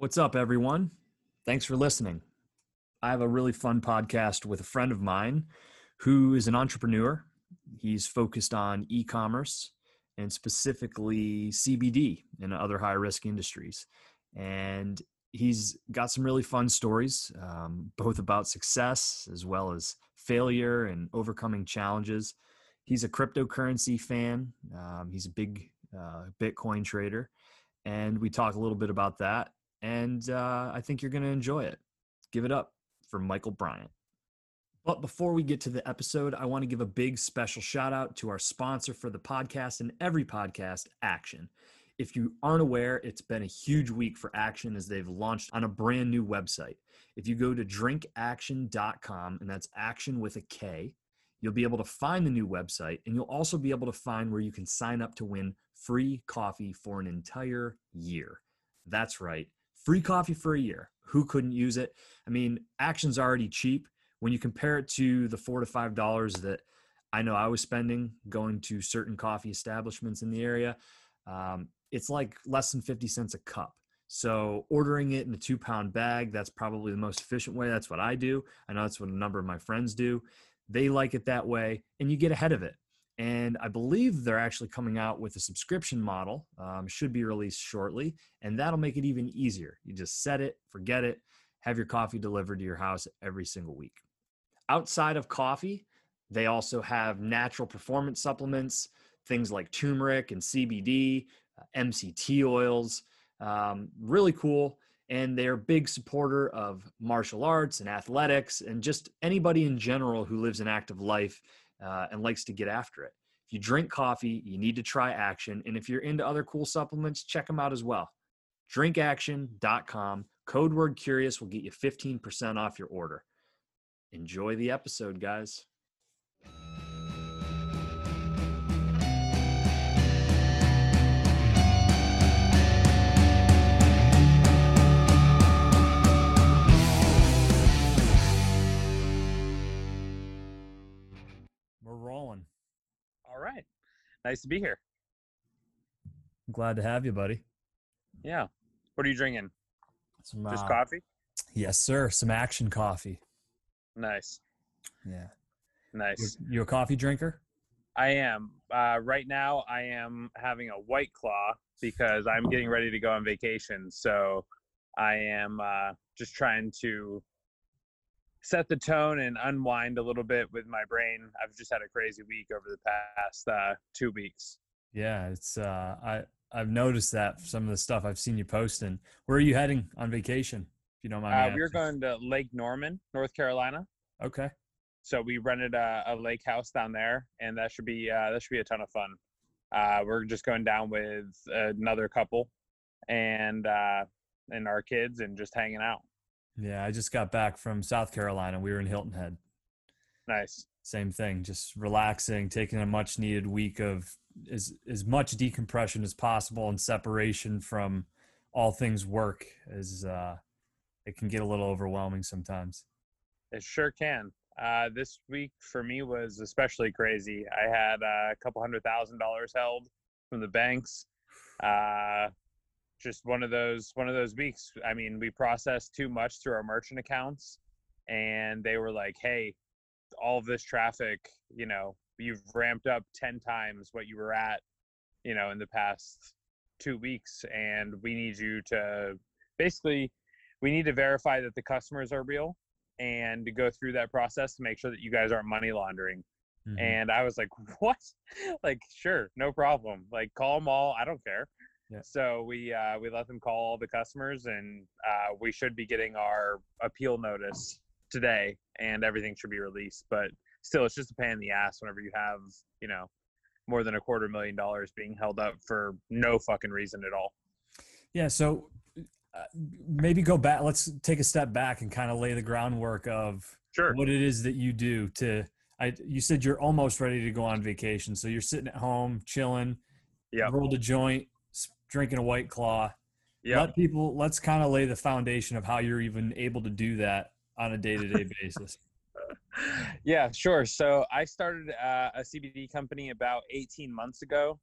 What's up, everyone? Thanks for listening. I have a really fun podcast with a friend of mine who is an entrepreneur. He's focused on e commerce and specifically CBD and other high risk industries. And he's got some really fun stories, um, both about success as well as failure and overcoming challenges. He's a cryptocurrency fan, um, he's a big uh, Bitcoin trader. And we talk a little bit about that. And uh, I think you're going to enjoy it. Give it up for Michael Bryant. But before we get to the episode, I want to give a big special shout out to our sponsor for the podcast and every podcast, Action. If you aren't aware, it's been a huge week for Action as they've launched on a brand new website. If you go to drinkaction.com, and that's action with a K, you'll be able to find the new website and you'll also be able to find where you can sign up to win free coffee for an entire year. That's right, free coffee for a year. Who couldn't use it? I mean, Action's already cheap. When you compare it to the four to five dollars that I know I was spending going to certain coffee establishments in the area, um, it's like less than 50 cents a cup. So ordering it in a two pound bag, that's probably the most efficient way. That's what I do. I know that's what a number of my friends do. They like it that way, and you get ahead of it. And I believe they're actually coming out with a subscription model, um, should be released shortly, and that'll make it even easier. You just set it, forget it, have your coffee delivered to your house every single week. Outside of coffee, they also have natural performance supplements, things like turmeric and CBD, uh, MCT oils. Um, really cool. And they're a big supporter of martial arts and athletics and just anybody in general who lives an active life uh, and likes to get after it. If you drink coffee, you need to try Action. And if you're into other cool supplements, check them out as well. Drinkaction.com. Code word curious will get you 15% off your order. Enjoy the episode, guys. Rolling. All right. Nice to be here. I'm glad to have you, buddy. Yeah. What are you drinking? Some, Just uh, coffee? Yes, sir. Some action coffee. Nice. Yeah. Nice. you a coffee drinker? I am. Uh, right now, I am having a White Claw because I'm getting ready to go on vacation. So I am uh, just trying to set the tone and unwind a little bit with my brain. I've just had a crazy week over the past uh, two weeks. Yeah, it's uh I I've noticed that some of the stuff I've seen you posting. Where are you heading on vacation? If you don't mind. Uh, we're going to Lake Norman, North Carolina. Okay. so we rented a, a lake house down there and that should be uh, that should be a ton of fun uh, we're just going down with another couple and uh, and our kids and just hanging out Yeah, I just got back from South Carolina. We were in Hilton Head. nice Same thing, just relaxing, taking a much needed week of as as much decompression as possible and separation from all things work as uh it can get a little overwhelming sometimes. it sure can uh, this week for me was especially crazy i had uh, a couple hundred thousand dollars held from the banks uh, just one of those one of those weeks i mean we processed too much through our merchant accounts and they were like hey all of this traffic you know you've ramped up 10 times what you were at you know in the past two weeks and we need you to basically we need to verify that the customers are real and to go through that process to make sure that you guys aren't money laundering Mhm. and I was like, "What? like, sure, no problem. Like, call them all. I don't care." Yeah. So we uh, we let them call all the customers, and uh, we should be getting our appeal notice today, and everything should be released. But still, it's just a pain in the ass whenever you have you know more than a quarter million dollars being held up for no fucking reason at all. Yeah, so uh, maybe go back. Let's take a step back and kind of lay the groundwork of Sure. what it is that you do to. I you said you're almost ready to go on vacation, so you're sitting at home chilling. Yeah. Rolled a joint, drinking a white claw. Yeah. Let people. Let's kind of lay the foundation of how you're even able to do that on a day to day basis. yeah, sure. So I started uh, a CBD company about 18 months ago.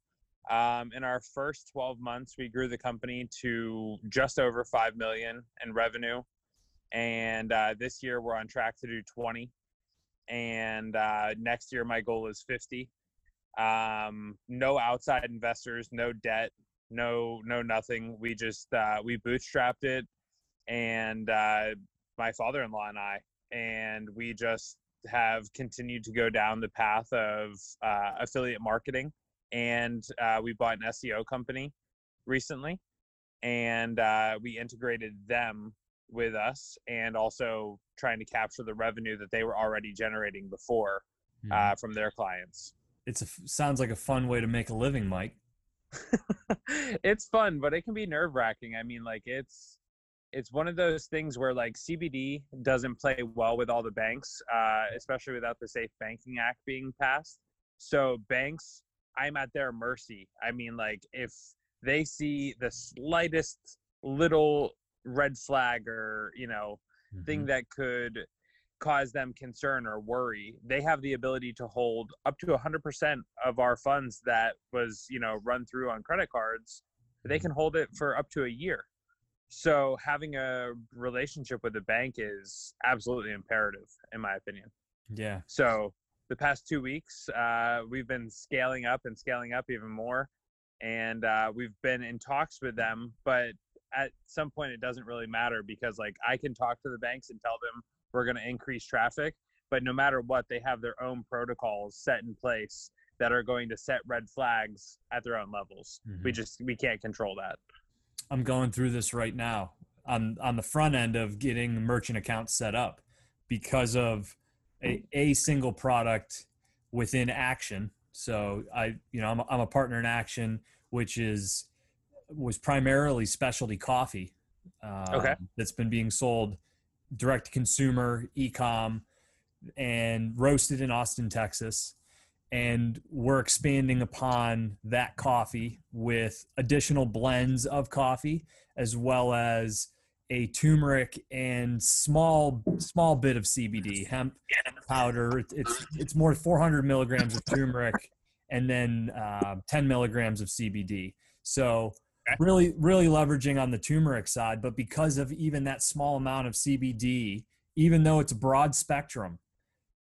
Um, in our first 12 months, we grew the company to just over 5 million in revenue. And uh, this year we're on track to do 20. And uh, next year, my goal is 50. Um, no outside investors, no debt, no, no nothing. We just, uh, we bootstrapped it and uh, my father-in-law and I, and we just have continued to go down the path of uh, affiliate marketing and uh, we bought an SEO company recently, and uh, we integrated them with us, and also trying to capture the revenue that they were already generating before mm-hmm. uh, from their clients. It sounds like a fun way to make a living, Mike. it's fun, but it can be nerve wracking. I mean, like it's it's one of those things where like CBD doesn't play well with all the banks, uh, especially without the Safe Banking Act being passed. So banks I'm at their mercy. I mean, like if they see the slightest little red flag or you know mm-hmm. thing that could cause them concern or worry they have the ability to hold up to 100% of our funds that was you know run through on credit cards they can hold it for up to a year. So having a relationship with the bank is absolutely imperative in my opinion. Yeah. So the past two weeks, uh, we've been scaling up and scaling up even more. And uh, we've been in talks with them, but at some point it doesn't really matter because like I can talk to the banks and tell them we're going to increase traffic, but no matter what, they have their own protocols set in place that are going to set red flags at their own levels. Mm-hmm. We just we can't control that. I'm going through this right now on on the front end of getting the merchant account set up because of a, a single product within Action. So I, you know, I'm a, I'm a partner in Action, which is was primarily specialty coffee. Uh, okay. That's been being sold direct to consumer, e-com, and roasted in Austin, Texas. And we're expanding upon that coffee with additional blends of coffee, as well as a turmeric and small small bit of CBD hemp powder. It's it's more 400 milligrams of turmeric and then uh, 10 milligrams of CBD. So really really leveraging on the turmeric side, but because of even that small amount of CBD, even though it's broad spectrum,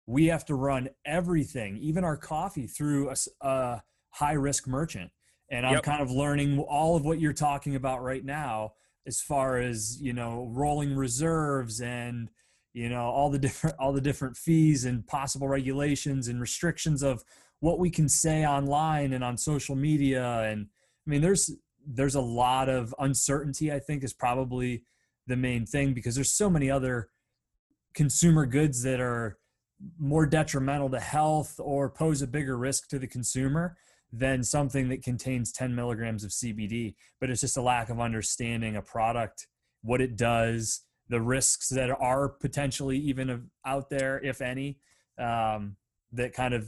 we have to run everything, even our coffee, through a, a high risk merchant. And I'm yep. kind of learning all of what you're talking about right now as far as you know rolling reserves and you know all the different all the different fees and possible regulations and restrictions of what we can say online and on social media and i mean there's there's a lot of uncertainty i think is probably the main thing because there's so many other consumer goods that are more detrimental to health or pose a bigger risk to the consumer than something that contains 10 milligrams of CBD. But it's just a lack of understanding a product, what it does, the risks that are potentially even out there, if any, um, that kind of,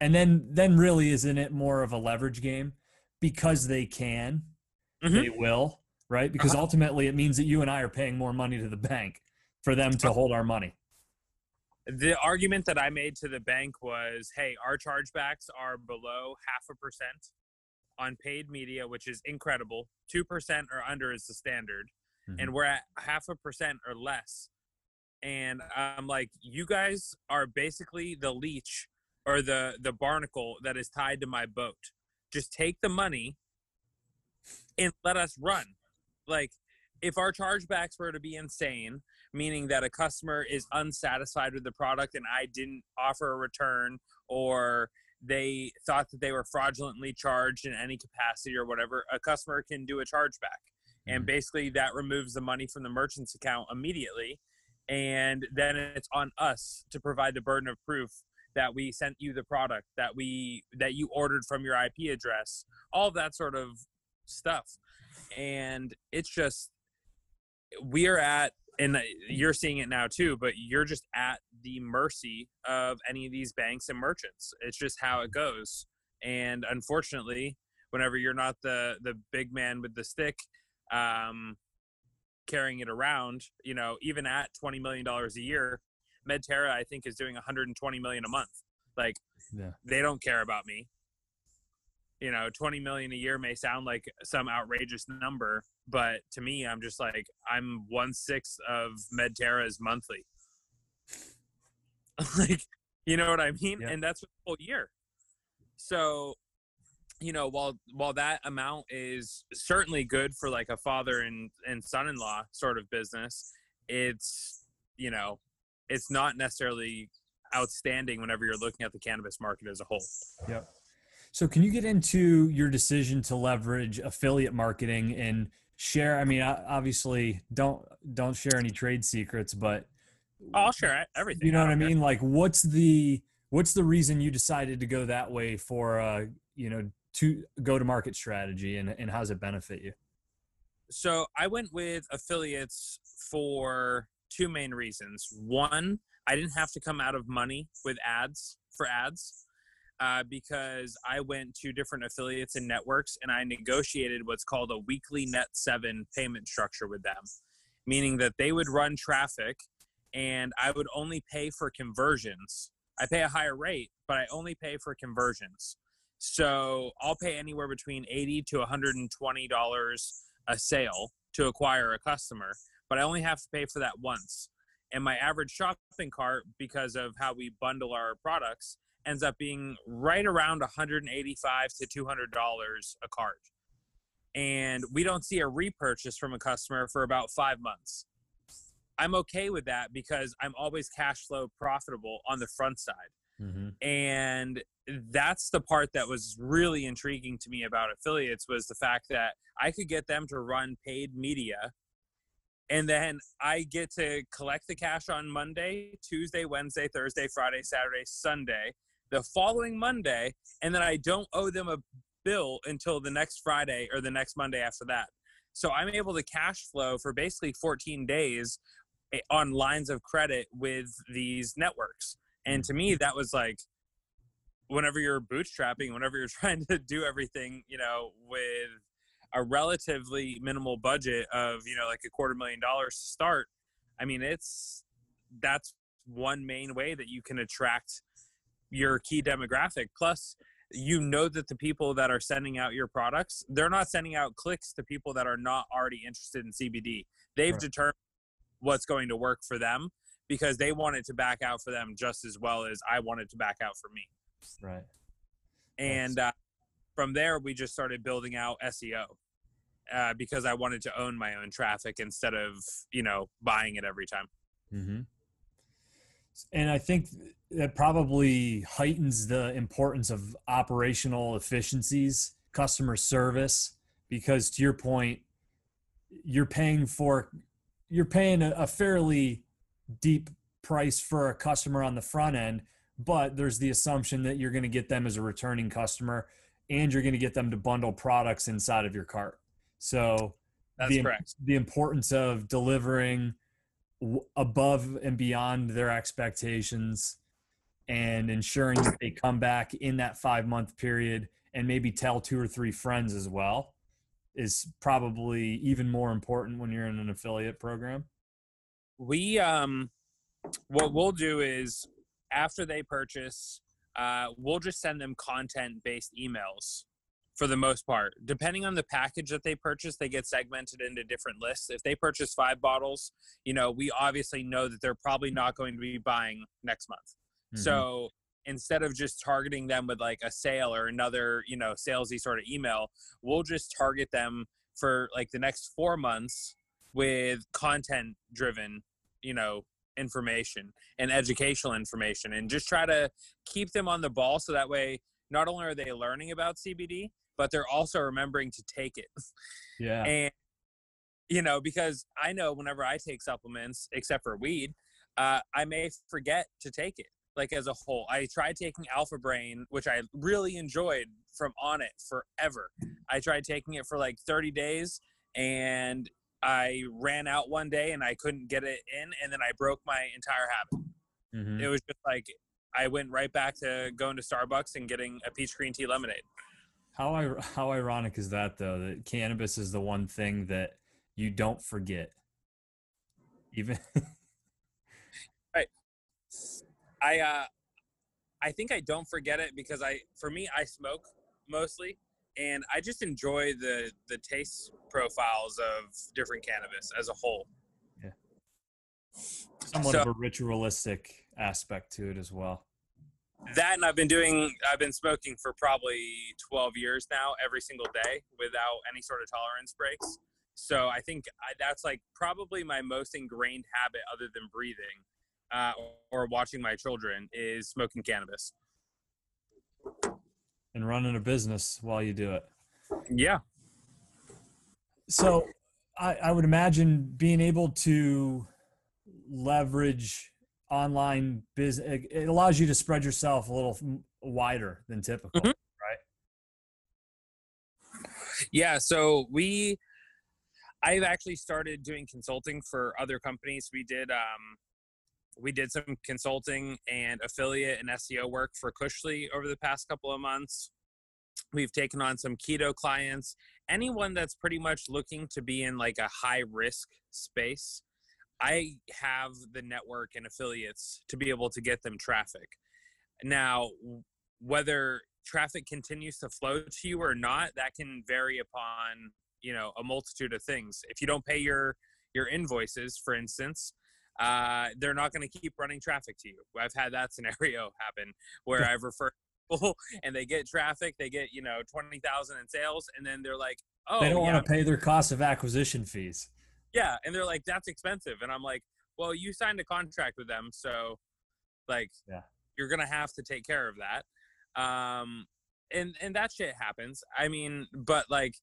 and then then really isn't it more of a leverage game because they can, mm-hmm. they will, right? Because uh-huh. ultimately it means that you and I are paying more money to the bank for them to hold our money the argument that I made to the bank was, hey, our chargebacks are below half a percent on paid media, which is incredible. Two percent or under is the standard, mm-hmm. and we're at half a percent or less. And I'm like, you guys are basically the leech or the the barnacle that is tied to my boat. Just take the money and let us run. Like, if our chargebacks were to be insane, meaning that a customer is unsatisfied with the product and I didn't offer a return or they thought that they were fraudulently charged in any capacity or whatever, a customer can do a chargeback. And mm-hmm. basically, that removes the money from the merchant's account immediately. And then it's on us to provide the burden of proof that we sent you the product, that we that you ordered from your IP address, all that sort of stuff. And it's just we are at and you're seeing it now too, but you're just at the mercy of any of these banks and merchants. It's just how it goes. And unfortunately, whenever you're not the the big man with the stick um, carrying it around, you know, even at twenty million dollars a year, Medterra I think is doing 120 million a month. Like, yeah. they don't care about me. you know 20 million a year may sound like some outrageous number but to me i'm just like i'm one sixth of medterra's monthly like you know what i mean Yeah. and that's a whole year so you know while while that amount is certainly good for like a father and and son-in-law sort of business it's you know it's not necessarily outstanding whenever you're looking at the cannabis market as a whole Yep. So, can you get into your decision to leverage affiliate marketing and share? I mean, obviously, don't don't share any trade secrets, but i'll share everything you know what I care. mean. Like, what's the what's the reason you decided to go that way for uh, you know to go to market strategy, and and how's it benefit you? so I went with affiliates for two main reasons. One, I didn't have to come out of money with ads for ads uh, because I went to different affiliates and networks and I negotiated what's called a weekly net seven payment structure with them, meaning that they would run traffic and I would only pay for conversions. I pay a higher rate, but I only pay for conversions. So I'll pay anywhere between 80 to $120 a sale to acquire a customer, but I only have to pay for that once. And my average shopping cart, because of how we bundle our products, ends up being right around 185 to 200 dollars a cart. And we don't see a repurchase from a customer for about five months. I'm okay with that because I'm always cash flow profitable on the front side Mm-hmm. and that's the part that was really intriguing to me about affiliates was the fact that i could get them to run paid media and then i get to collect the cash on monday tuesday wednesday thursday friday saturday sunday the following monday and then i don't owe them a bill until the next friday or the next monday after that. So i'm able to cash flow for basically 14 days eh, on lines of credit with these networks. And to me that was like whenever you're bootstrapping whenever you're trying to do everything you know with a relatively minimal budget of you know like a quarter million dollars to start i mean it's that's one main way that you can attract your key demographic plus you know that the people that are sending out your products they're not sending out clicks to people that are not already interested in cbd they've Right. determined what's going to work for them because they want it to back out for them just as well as I want it to back out for me. Right. And uh, from there, we just started building out SEO uh, because I wanted to own my own traffic instead of you know buying it every time. Mm-hmm. And I think that probably heightens the importance of operational efficiencies, customer service, because to your point, you're paying for you're paying a, a fairly deep price for a customer on the front end, but there's the assumption that you're going to get them as a returning customer and you're going to get them to bundle products inside of your cart. So That's the, correct. the importance of delivering w- above and beyond their expectations and ensuring that they come back in that five month period and maybe tell two or three friends as well is probably even more important when you're in an affiliate program. We um, what we'll do is after they purchase, uh, we'll just send them content based emails for the most part. Depending on the package that they purchase, they get segmented into different lists. If they purchase five bottles, you know, we obviously know that they're probably not going to be buying next month. Mhm. So instead of just targeting them with like a sale or another, you know, salesy sort of email, we'll just target them for like the next four months with content driven, you know, information and educational information and just try to keep them on the ball so that way not only are they learning about CBD, but they're also remembering to take it. yeah. And you know, because I know whenever I take supplements, except for weed, uh, I may forget to take it. Like as a whole, I tried taking Alpha Brain, which I really enjoyed from on it forever. I tried taking it for like 30 days, and I ran out one day and I couldn't get it in, and then I broke my entire habit. Mhm. It was just like I went right back to going to Starbucks and getting a peach green tea lemonade. How how ironic is that though? That cannabis is the one thing that you don't forget. Even right. I uh I think I don't forget it because I for me I smoke mostly and I just enjoy the the taste profiles of different cannabis as a whole. Yeah, somewhat so, of a ritualistic aspect to it as well. That and I've been doing I've been smoking for probably 12 years now every single day without any sort of tolerance breaks. So I think that's like probably my most ingrained habit other than breathing uh, or watching my children is smoking cannabis and running a business while you do it. Yeah. So I, I would imagine being able to leverage online business it allows you to spread yourself a little wider than typical mm-hmm. right yeah so we i've actually started doing consulting for other companies we did um we did some consulting and affiliate and seo work for cushly over the past couple of months we've taken on some keto clients anyone that's pretty much looking to be in like a high risk space I have the network and affiliates to be able to get them traffic. Now, whether traffic continues to flow to you or not, that can vary upon you know a multitude of things. If you don't pay your your invoices, for instance, uh, they're not going to keep running traffic to you. I've had that scenario happen where I've referred people and they get traffic, they get you know twenty thousand in sales, and then they're like, oh, they don't yeah. want to pay their cost of acquisition fees. Yeah and they're like that's expensive. And i'm like well you signed a contract with them so like yeah. you're gonna have to take care of that. Um and and that shit happens. I mean but like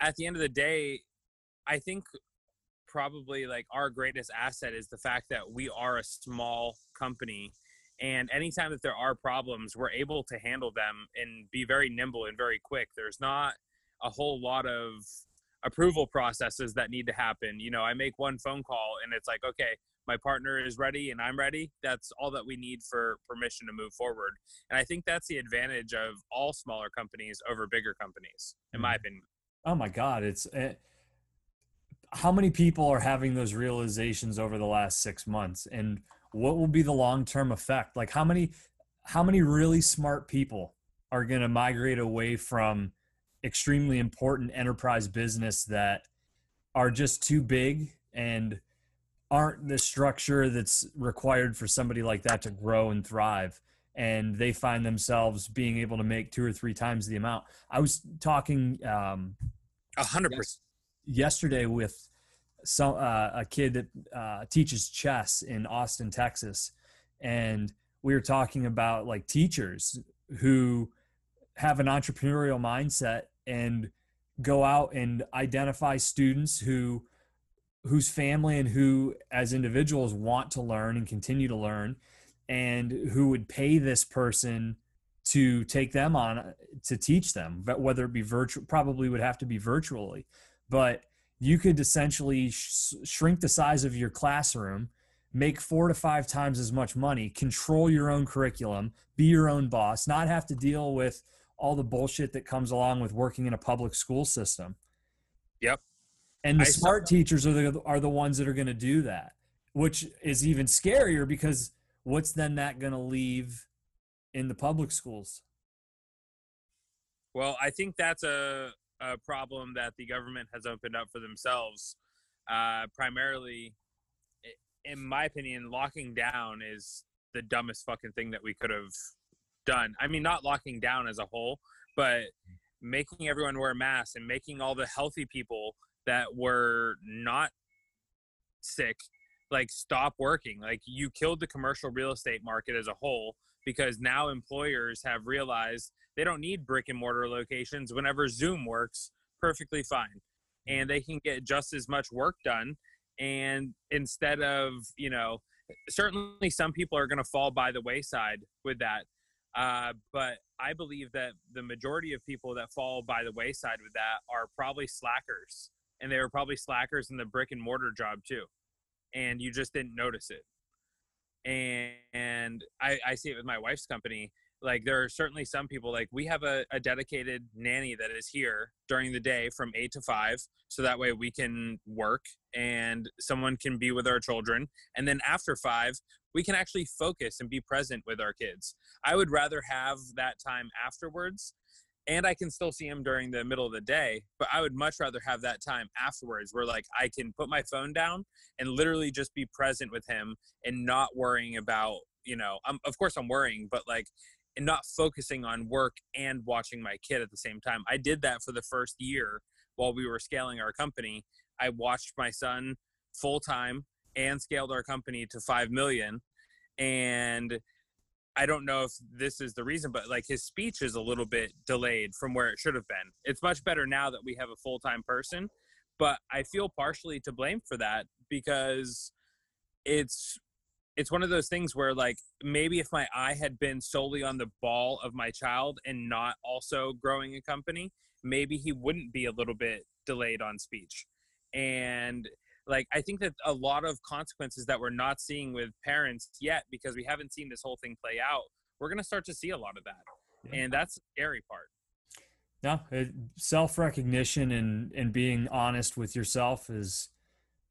at the end of the day i think probably like our greatest asset is the fact that we are a small company and anytime that there are problems we're able to handle them and be very nimble and very quick there's not a whole lot of approval processes that need to happen. You know, I make one phone call and it's like, okay, my partner is ready and I'm ready. That's all that we need for permission to move forward. And I think that's the advantage of all smaller companies over bigger companies, in my mm-hmm. opinion. Oh my God. It's uh, how many people are having those realizations over the last six months? And what will be the long-term effect? Like how many, how many really smart people are going to migrate away from extremely important enterprise business that are just too big and aren't the structure that's required for somebody like that to grow and thrive and they find themselves being able to make two or three times the amount? I was talking um a hundred percent yesterday with some uh, a kid that uh, teaches chess in austin texas. And we were talking about like teachers who have an entrepreneurial mindset and go out and identify students who whose family and who as individuals want to learn and continue to learn and who would pay this person to take them on to teach them whether it be virtual probably would have to be virtually but you could essentially sh- shrink the size of your classroom make four to five times as much money control your own curriculum be your own boss not have to deal with all the bullshit that comes along with working in a public school system. Yep. And the I smart teachers are the are the ones that are going to do that, which is even scarier because what's then that going to leave in the public schools? Well, I think that's a a problem that the government has opened up for themselves. Uh, primarily, in my opinion, locking down is the dumbest fucking thing that we could have done. I mean, not locking down as a whole, but making everyone wear masks and making all the healthy people that were not sick like stop working. Like you killed the commercial real estate market as a whole because now employers have realized they don't need brick and mortar locations whenever Zoom works perfectly fine. And they can get just as much work done. And instead of, you know, certainly some people are going to fall by the wayside with that. Uh, but I believe that the majority of people that fall by the wayside with that are probably slackers, and they were probably slackers in the brick and mortar job too, and you just didn't notice it. And, and I, I see it with my wife's company. Like there are certainly some people like we have a, a dedicated nanny that is here during the day from eight to five, so that way we can work and someone can be with our children. And then after five, we can actually focus and be present with our kids. I would rather have that time afterwards and I can still see him during the middle of the day, but I would much rather have that time afterwards where like I can put my phone down and literally just be present with him and not worrying about, you know, I'm, of course I'm worrying, but like and not focusing on work and watching my kid at the same time. I did that for the first year while we were scaling our company. I watched my son full time and scaled our company to 5 million and I don't know if this is the reason, but like his speech is a little bit delayed from where it should have been. It's much better now that we have a full time person, but I feel partially to blame for that because it's it's one of those things where like maybe if my eye had been solely on the ball of my child and not also growing a company maybe he wouldn't be a little bit delayed on speech and like i think that a lot of consequences that we're not seeing with parents yet because we haven't seen this whole thing play out we're going to start to see a lot of that yeah. and that's the scary part no self-recognition and and being honest with yourself is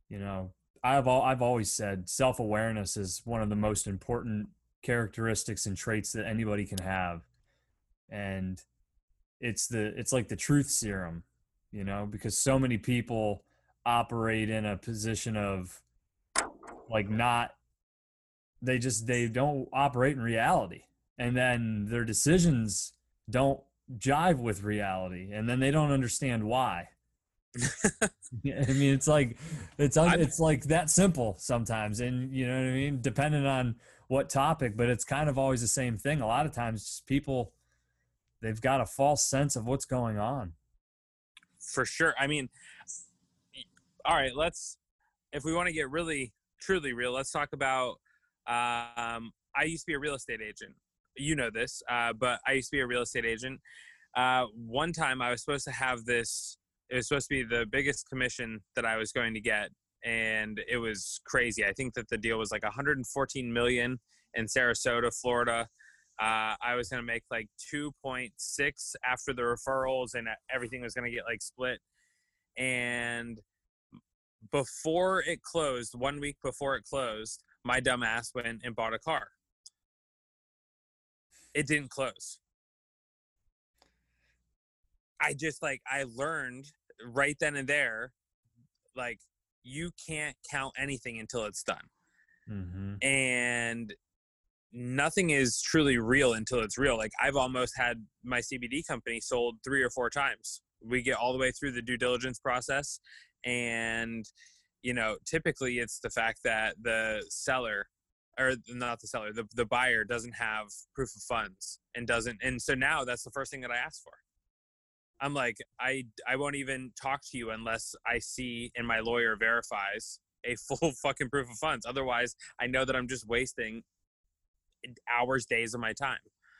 you know i've all, i've always said self-awareness is one of the most important characteristics and traits that anybody can have and it's the it's like the truth serum you know because so many people operate in a position of like not they just they don't operate in reality. And then their decisions don't jive with reality and then they don't understand why. I mean it's like it's it's like that simple sometimes and you know what i mean? Depending on what topic but it's kind of always the same thing. A lot of times just people they've got a false sense of what's going on. For sure. I mean all right, let's if we want to get really truly real, let's talk about. Um, I used to be a real estate agent. You know this, uh, but I used to be a real estate agent. Uh, one time, I was supposed to have this. It was supposed to be the biggest commission that I was going to get, and it was crazy. I think that the deal was like 114 million in Sarasota, Florida. Uh, I was going to make like 2.6 after the referrals, and everything was going to get like split. And before it closed, one week before it closed, my dumb ass went and bought a car. It didn't close. I just like I learned right then and there, like you can't count anything until it's done, mm-hmm. and nothing is truly real until it's real. Like I've almost had my CBD company sold three or four times. We get all the way through the due diligence process, and you know typically it's the fact that the seller or not the seller the, the buyer doesn't have proof of funds and doesn't and so now that's the first thing that i ask for. I'm like i i won't even talk to you unless i see and my lawyer verifies a full fucking proof of funds. Otherwise i know that i'm just wasting hours days of my time.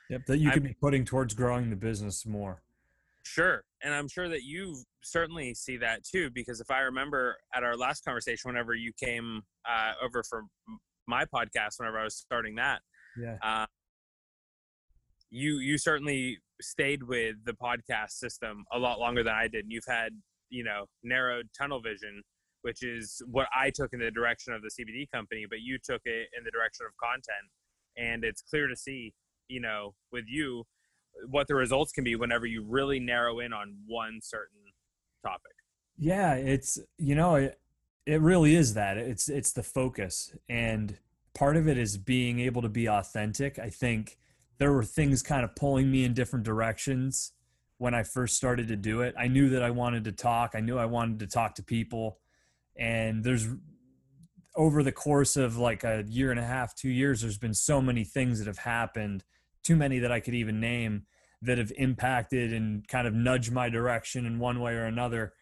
Yep that you could be putting towards growing the business more Sure. And I'm sure that you certainly see that too, because if I remember at our last conversation, whenever you came uh, over for my podcast, whenever I was starting that, yeah. Uh, you you certainly stayed with the podcast system a lot longer than I did. And you've had you know narrowed tunnel vision, which is what I took in the direction of the CBD company, but you took it in the direction of content. And it's clear to see, you know, with you what the results can be whenever you really narrow in on one certain topic. Yeah, it's you know it it really is that. It's it's the focus and part of it is being able to be authentic. I think there were things kind of pulling me in different directions when I first started to do it. I knew that I wanted to talk. I knew I wanted to talk to people. And there's over the course of like a year and a half, 2 years there's been so many things that have happened too many that I could even name that have impacted and kind of nudged my direction in one way or another.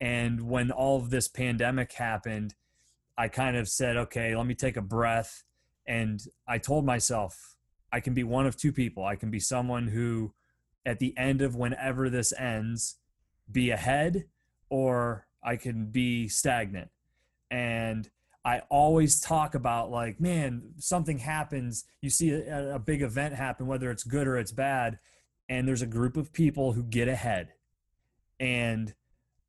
And when all of this pandemic happened, I kind of said, okay, let me take a breath. And I told myself, I can be one of two people. I can be someone who, at the end of whenever this ends, be ahead, or I can be stagnant. And I always talk about like, man, something happens. You see a, a, big event happen, whether it's good or it's bad, and there's a group of people who get ahead. And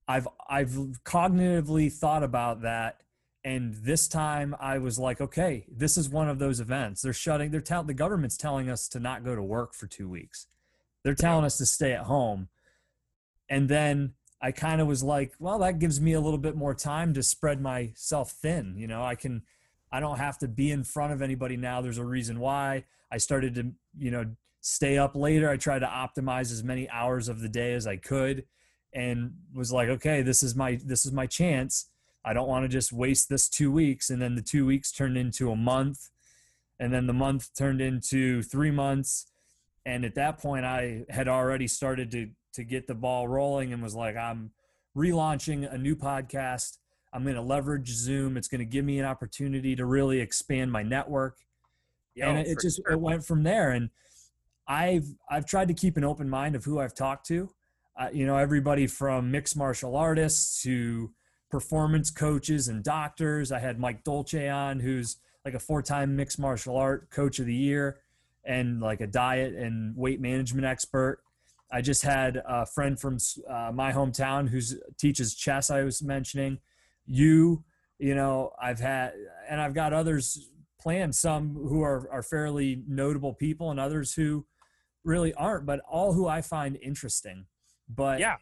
I've I've cognitively thought about that, and this time I was like, okay, this is one of those events. They're shutting. They're telling the government's telling us to not go to work for two weeks. They're telling us to stay at home. And then I kind of was like, well, that gives me a little bit more time to spread myself thin. You know, I can, I don't have to be in front of anybody now. There's a reason why I started to, you know, stay up later. I tried to optimize as many hours of the day as I could and was like, okay, this is my, this is my chance. I don't want to just waste this two weeks. And then the two weeks turned into a month. And then the month turned into three months. And at that point, I had already started to to get the ball rolling and was like, I'm relaunching a new podcast. I'm going to leverage Zoom. It's going to give me an opportunity to really expand my network. Yo, and it just sure. it went from there. And I've I've tried to keep an open mind of who I've talked to. Uh, you know, everybody from mixed martial artists to performance coaches and doctors. I had Mike Dolce on, who's like a four-time mixed martial art coach of the year and like a diet and weight management expert. I just had a friend from uh, my hometown who teaches chess. I was mentioning you. You know, I've had, and I've got others planned. Some who are are fairly notable people, and others who really aren't. But all who I find interesting. But yeah,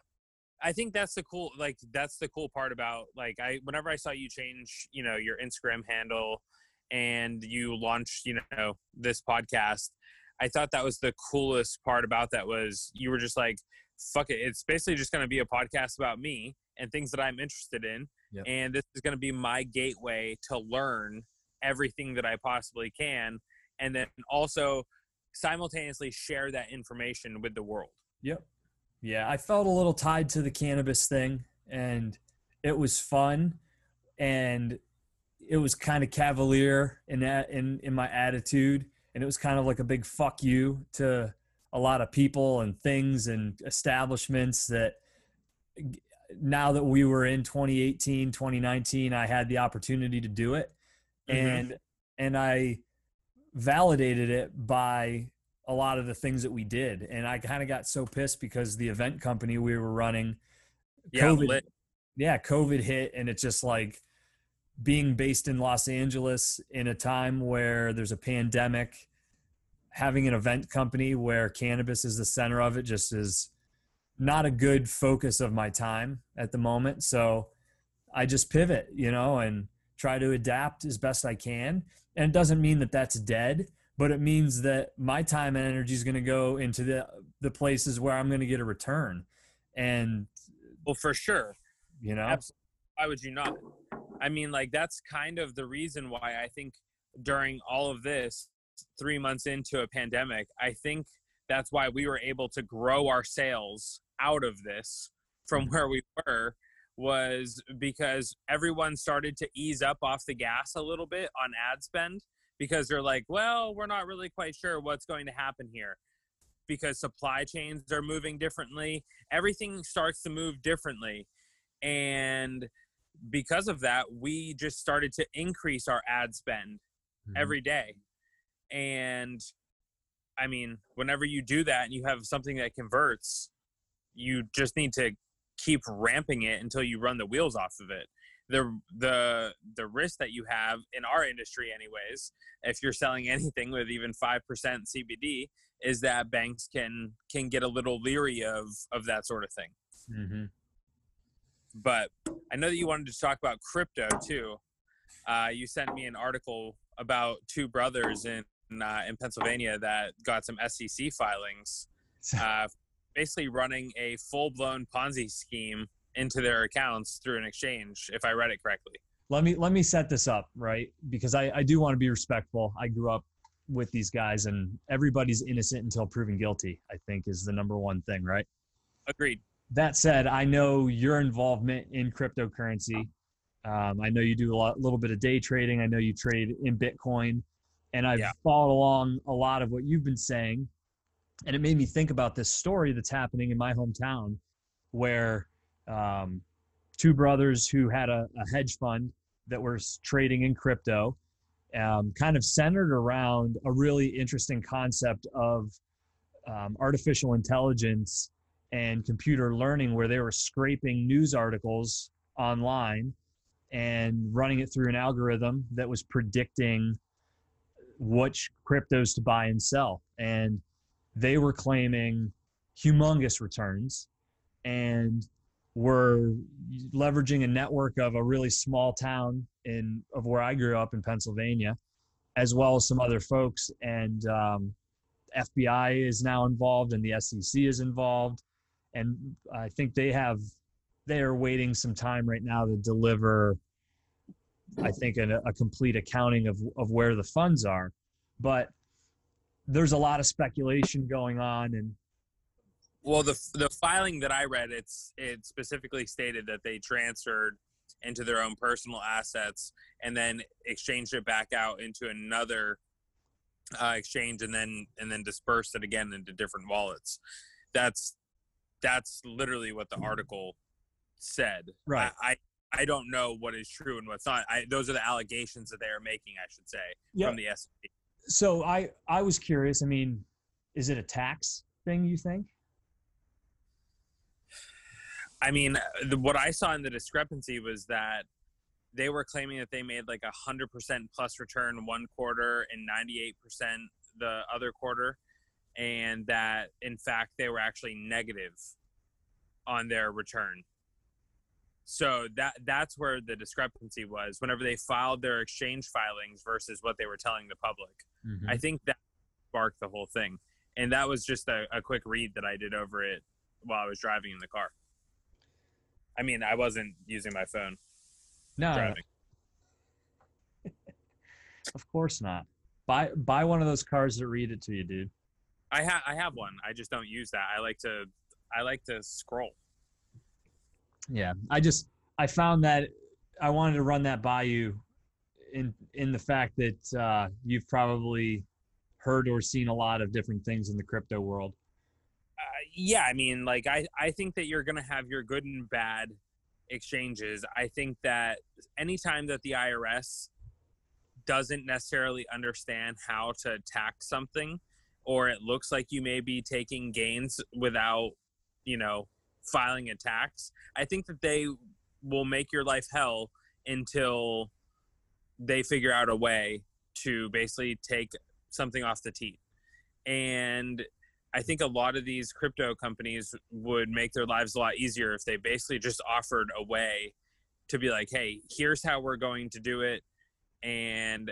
I think that's the cool. Like that's the cool part about like I. Whenever I saw you change, you know, your Instagram handle, and you launched, you know, this podcast I thought that was the coolest part about that was you were just like, fuck it. It's basically just going to be a podcast about me and things that I'm interested in. Yep. And this is going to be my gateway to learn everything that I possibly can. And then also simultaneously share that information with the world. Yep. Yeah. I felt a little tied to the cannabis thing and it was fun. And it was kind of cavalier in that in, in my attitude and it was kind of like a big fuck you to a lot of people and things and establishments that now that we were in 2018 2019 i had the opportunity to do it mm-hmm. and and i validated it by a lot of the things that we did and i kind of got so pissed because the event company we were running yeah, COVID, lit. yeah covid hit and it's just like being based in Los Angeles in a time where there's a pandemic, having an event company where cannabis is the center of it just is not a good focus of my time at the moment. So I just pivot, you know, and try to adapt as best I can. And it doesn't mean that that's dead, but it means that my time and energy is going to go into the the places where I'm going to get a return. And well, for sure, you know, Absolutely. why would you not? I mean, like that's kind of the reason why I think during all of this, three months into a pandemic, I think that's why we were able to grow our sales out of this from mm-hmm. where we were was because everyone started to ease up off the gas a little bit on ad spend because they're like, well, we're not really quite sure what's going to happen here because supply chains are moving differently. Everything starts to move differently. And because of that, we just started to increase our ad spend mm-hmm. every day. And I mean, whenever you do that and you have something that converts, you just need to keep ramping it until you run the wheels off of it. The the the risk that you have in our industry anyways, if you're selling anything with even 5% CBD is that banks can can get a little leery of of that sort of thing. Mm-hmm. But I know that you wanted to talk about crypto too. Uh, you sent me an article about two brothers in uh, in Pennsylvania that got some SEC filings, uh, basically running a full blown Ponzi scheme into their accounts through an exchange. If I read it correctly. Let me let me set this up right because I, I do want to be respectful. I grew up with these guys, and everybody's innocent until proven guilty. I think is the number one thing, right? Agreed that said, I know your involvement in cryptocurrency. Um, I know you do a lot, little bit of day trading. I know you trade in Bitcoin, and I've yeah. followed along a lot of what you've been saying, and it made me think about this story that's happening in my hometown, where um, two brothers who had a, a, hedge fund that were trading in crypto, um, kind of centered around a really interesting concept of um, artificial intelligence and computer learning where they were scraping news articles online and running it through an algorithm that was predicting which cryptos to buy and sell. And they were claiming humongous returns and we're leveraging a network of a really small town in of where I grew up in Pennsylvania, as well as some other folks. And um, FBI is now involved, and the SEC is involved, and I think they have they are waiting some time right now to deliver. I think a, a complete accounting of of where the funds are, but there's a lot of speculation going on and well, the the filing that I read, it's it specifically stated that they transferred into their own personal assets and then exchanged it back out into another uh, exchange and then and then dispersed it again into different wallets. That's that's literally what the article said. Right. I, I I don't know what is true and what's not. I, those are the allegations that they are making, I should say, Yeah. from the SEC. so I I was curious. I mean, is it a tax thing? You think? I mean, the, what I saw in the discrepancy was that they were claiming that they made like a hundred percent plus return one quarter and ninety eight percent the other quarter, and that in fact they were actually negative on their return. So that that's where the discrepancy was. Whenever they filed their exchange filings versus what they were telling the public, mm-hmm. I think that sparked the whole thing. And that was just a, a quick read that I did over it while I was driving in the car. I mean, I wasn't using my phone no, driving. of course not. Buy buy one of those cars that read it to you, dude. I have I have one. I just don't use that. I like to I like to scroll. Yeah, I just I found that I wanted to run that by you, in in the fact that uh, you've probably heard or seen a lot of different things in the crypto world. Uh, yeah, I mean, like I I think that you're gonna have your good and bad exchanges. I think that anytime that the IRS doesn't necessarily understand how to tax something, or it looks like you may be taking gains without, you know, filing a tax, I think that they will make your life hell until they figure out a way to basically take something off the teat. And I think a lot of these crypto companies would make their lives a lot easier if they basically just offered a way to be like, hey, here's how we're going to do it. And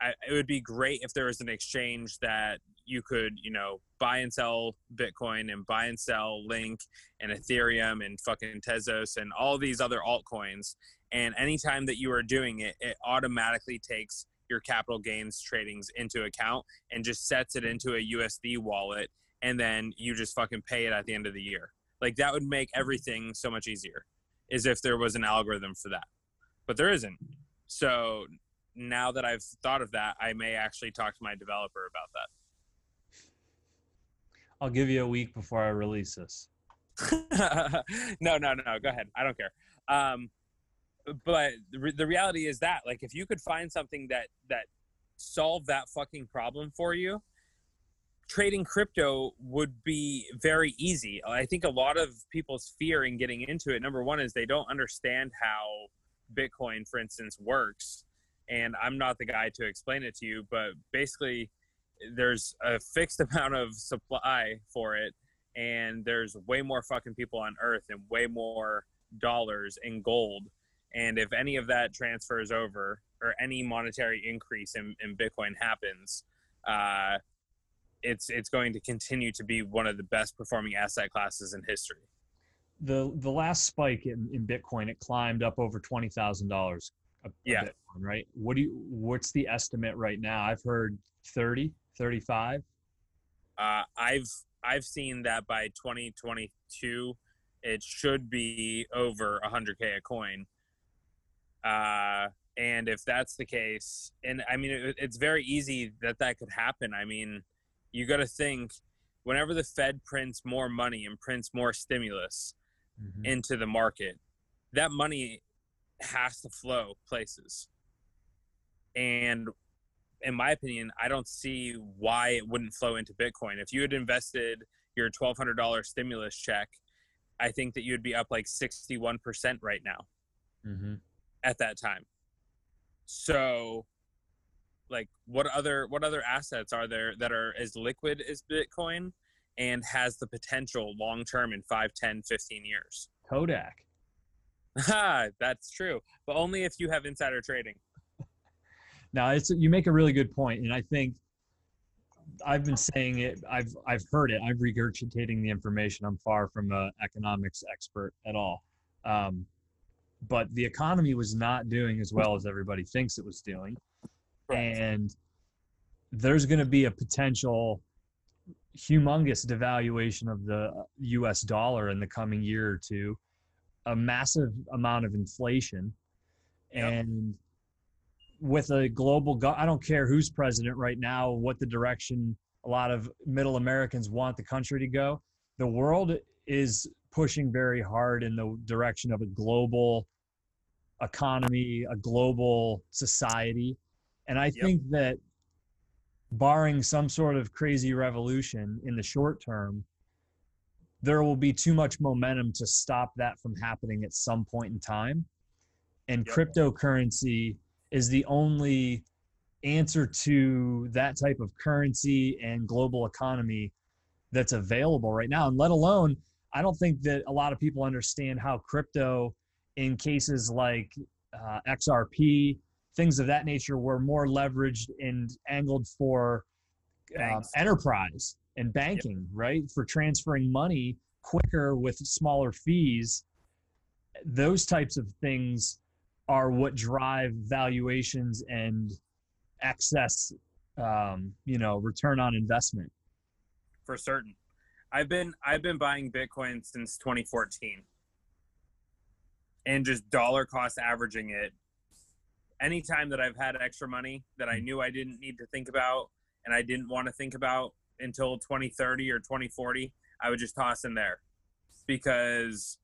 I, it would be great if there was an exchange that you could, you know, buy and sell Bitcoin and buy and sell Link and Ethereum and fucking Tezos and all these other altcoins. And anytime that you are doing it, it automatically takes your capital gains tradings into account and just sets it into a USD wallet. And then you just fucking pay it at the end of the year. Like that would make everything so much easier, is if there was an algorithm for that. But there isn't. So now that I've thought of that, I may actually talk to my developer about that. I'll give you a week before I release this. no, no, no. Go ahead. I don't care. Um, but the, re- the reality is that, like, if you could find something that that solved that fucking problem for you, trading crypto would be very easy. I think a lot of people's fear in getting into it, number one, is they don't understand how Bitcoin, for instance, works. And I'm not the guy to explain it to you, but basically, there's a fixed amount of supply for it and there's way more fucking people on earth and way more dollars in gold. And if any of that transfers over or any monetary increase in, in bitcoin happens uh, it's it's going to continue to be one of the best performing asset classes in history. The the last spike in, in bitcoin it climbed up over $20000 a, yeah. A on, right? What do you? What's the estimate right now? I've heard 30, 35. Uh, I've I've seen that by 2022, it should be over 100k a coin. Uh, and if that's the case, and I mean, it, it's very easy that that could happen. I mean, you got to think whenever the Fed prints more money and prints more stimulus mm-hmm. into the market, that money has to flow places and in my opinion i don't see why it wouldn't flow into bitcoin if you had invested your $1200 stimulus check i think that you'd be up like 61% right now Mhm. at that time so like what other what other assets are there that are as liquid as bitcoin and has the potential long term in 5, 10, 15 years. Kodak. That's true, but only if you have insider trading. Now, it's you make a really good point, and I think I've been saying it. I've I've heard it. I'm regurgitating the information. I'm far from an economics expert at all, um, but the economy was not doing as well as everybody thinks it was doing, and there's going to be a potential humongous devaluation of the U.S. dollar in the coming year or two, a massive amount of inflation, yep. and with a global go- I don't care who's president right now, what the direction a lot of middle Americans want the country to go. The world is pushing very hard in the direction of a global economy, a global society. And I yep. think that barring some sort of crazy revolution in the short term, there will be too much momentum to stop that from happening at some point in time. And yep. cryptocurrency is the only answer to that type of currency and global economy that's available right now. And let alone, I don't think that a lot of people understand how crypto, in cases like uh, XRP, things of that nature, were more leveraged and angled for um, enterprise and banking, yep. right? For transferring money quicker with smaller fees. Those types of things are what drive valuations and excess um, you know return on investment for certain i've been i've been buying bitcoin since 2014 and just dollar cost averaging it anytime that i've had extra money that i knew i didn't need to think about and i didn't want to think about until 2030 or 2040 i would just toss in there because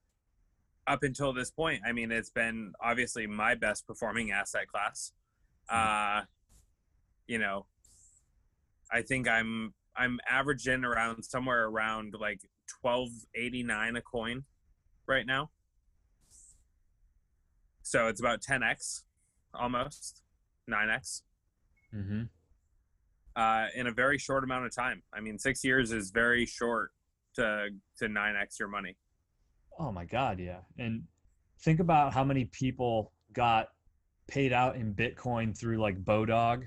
up until this point, I mean, it's been obviously my best performing asset class. Uh, you know, I think I'm I'm averaging around somewhere around like twelve eighty nine a coin right now. So it's about ten x, almost nine x. Mm-hmm. Uh, in a very short amount of time. I mean, six years is very short to to nine x your money. Oh my God, yeah. And think about how many people got paid out in Bitcoin through like Bodog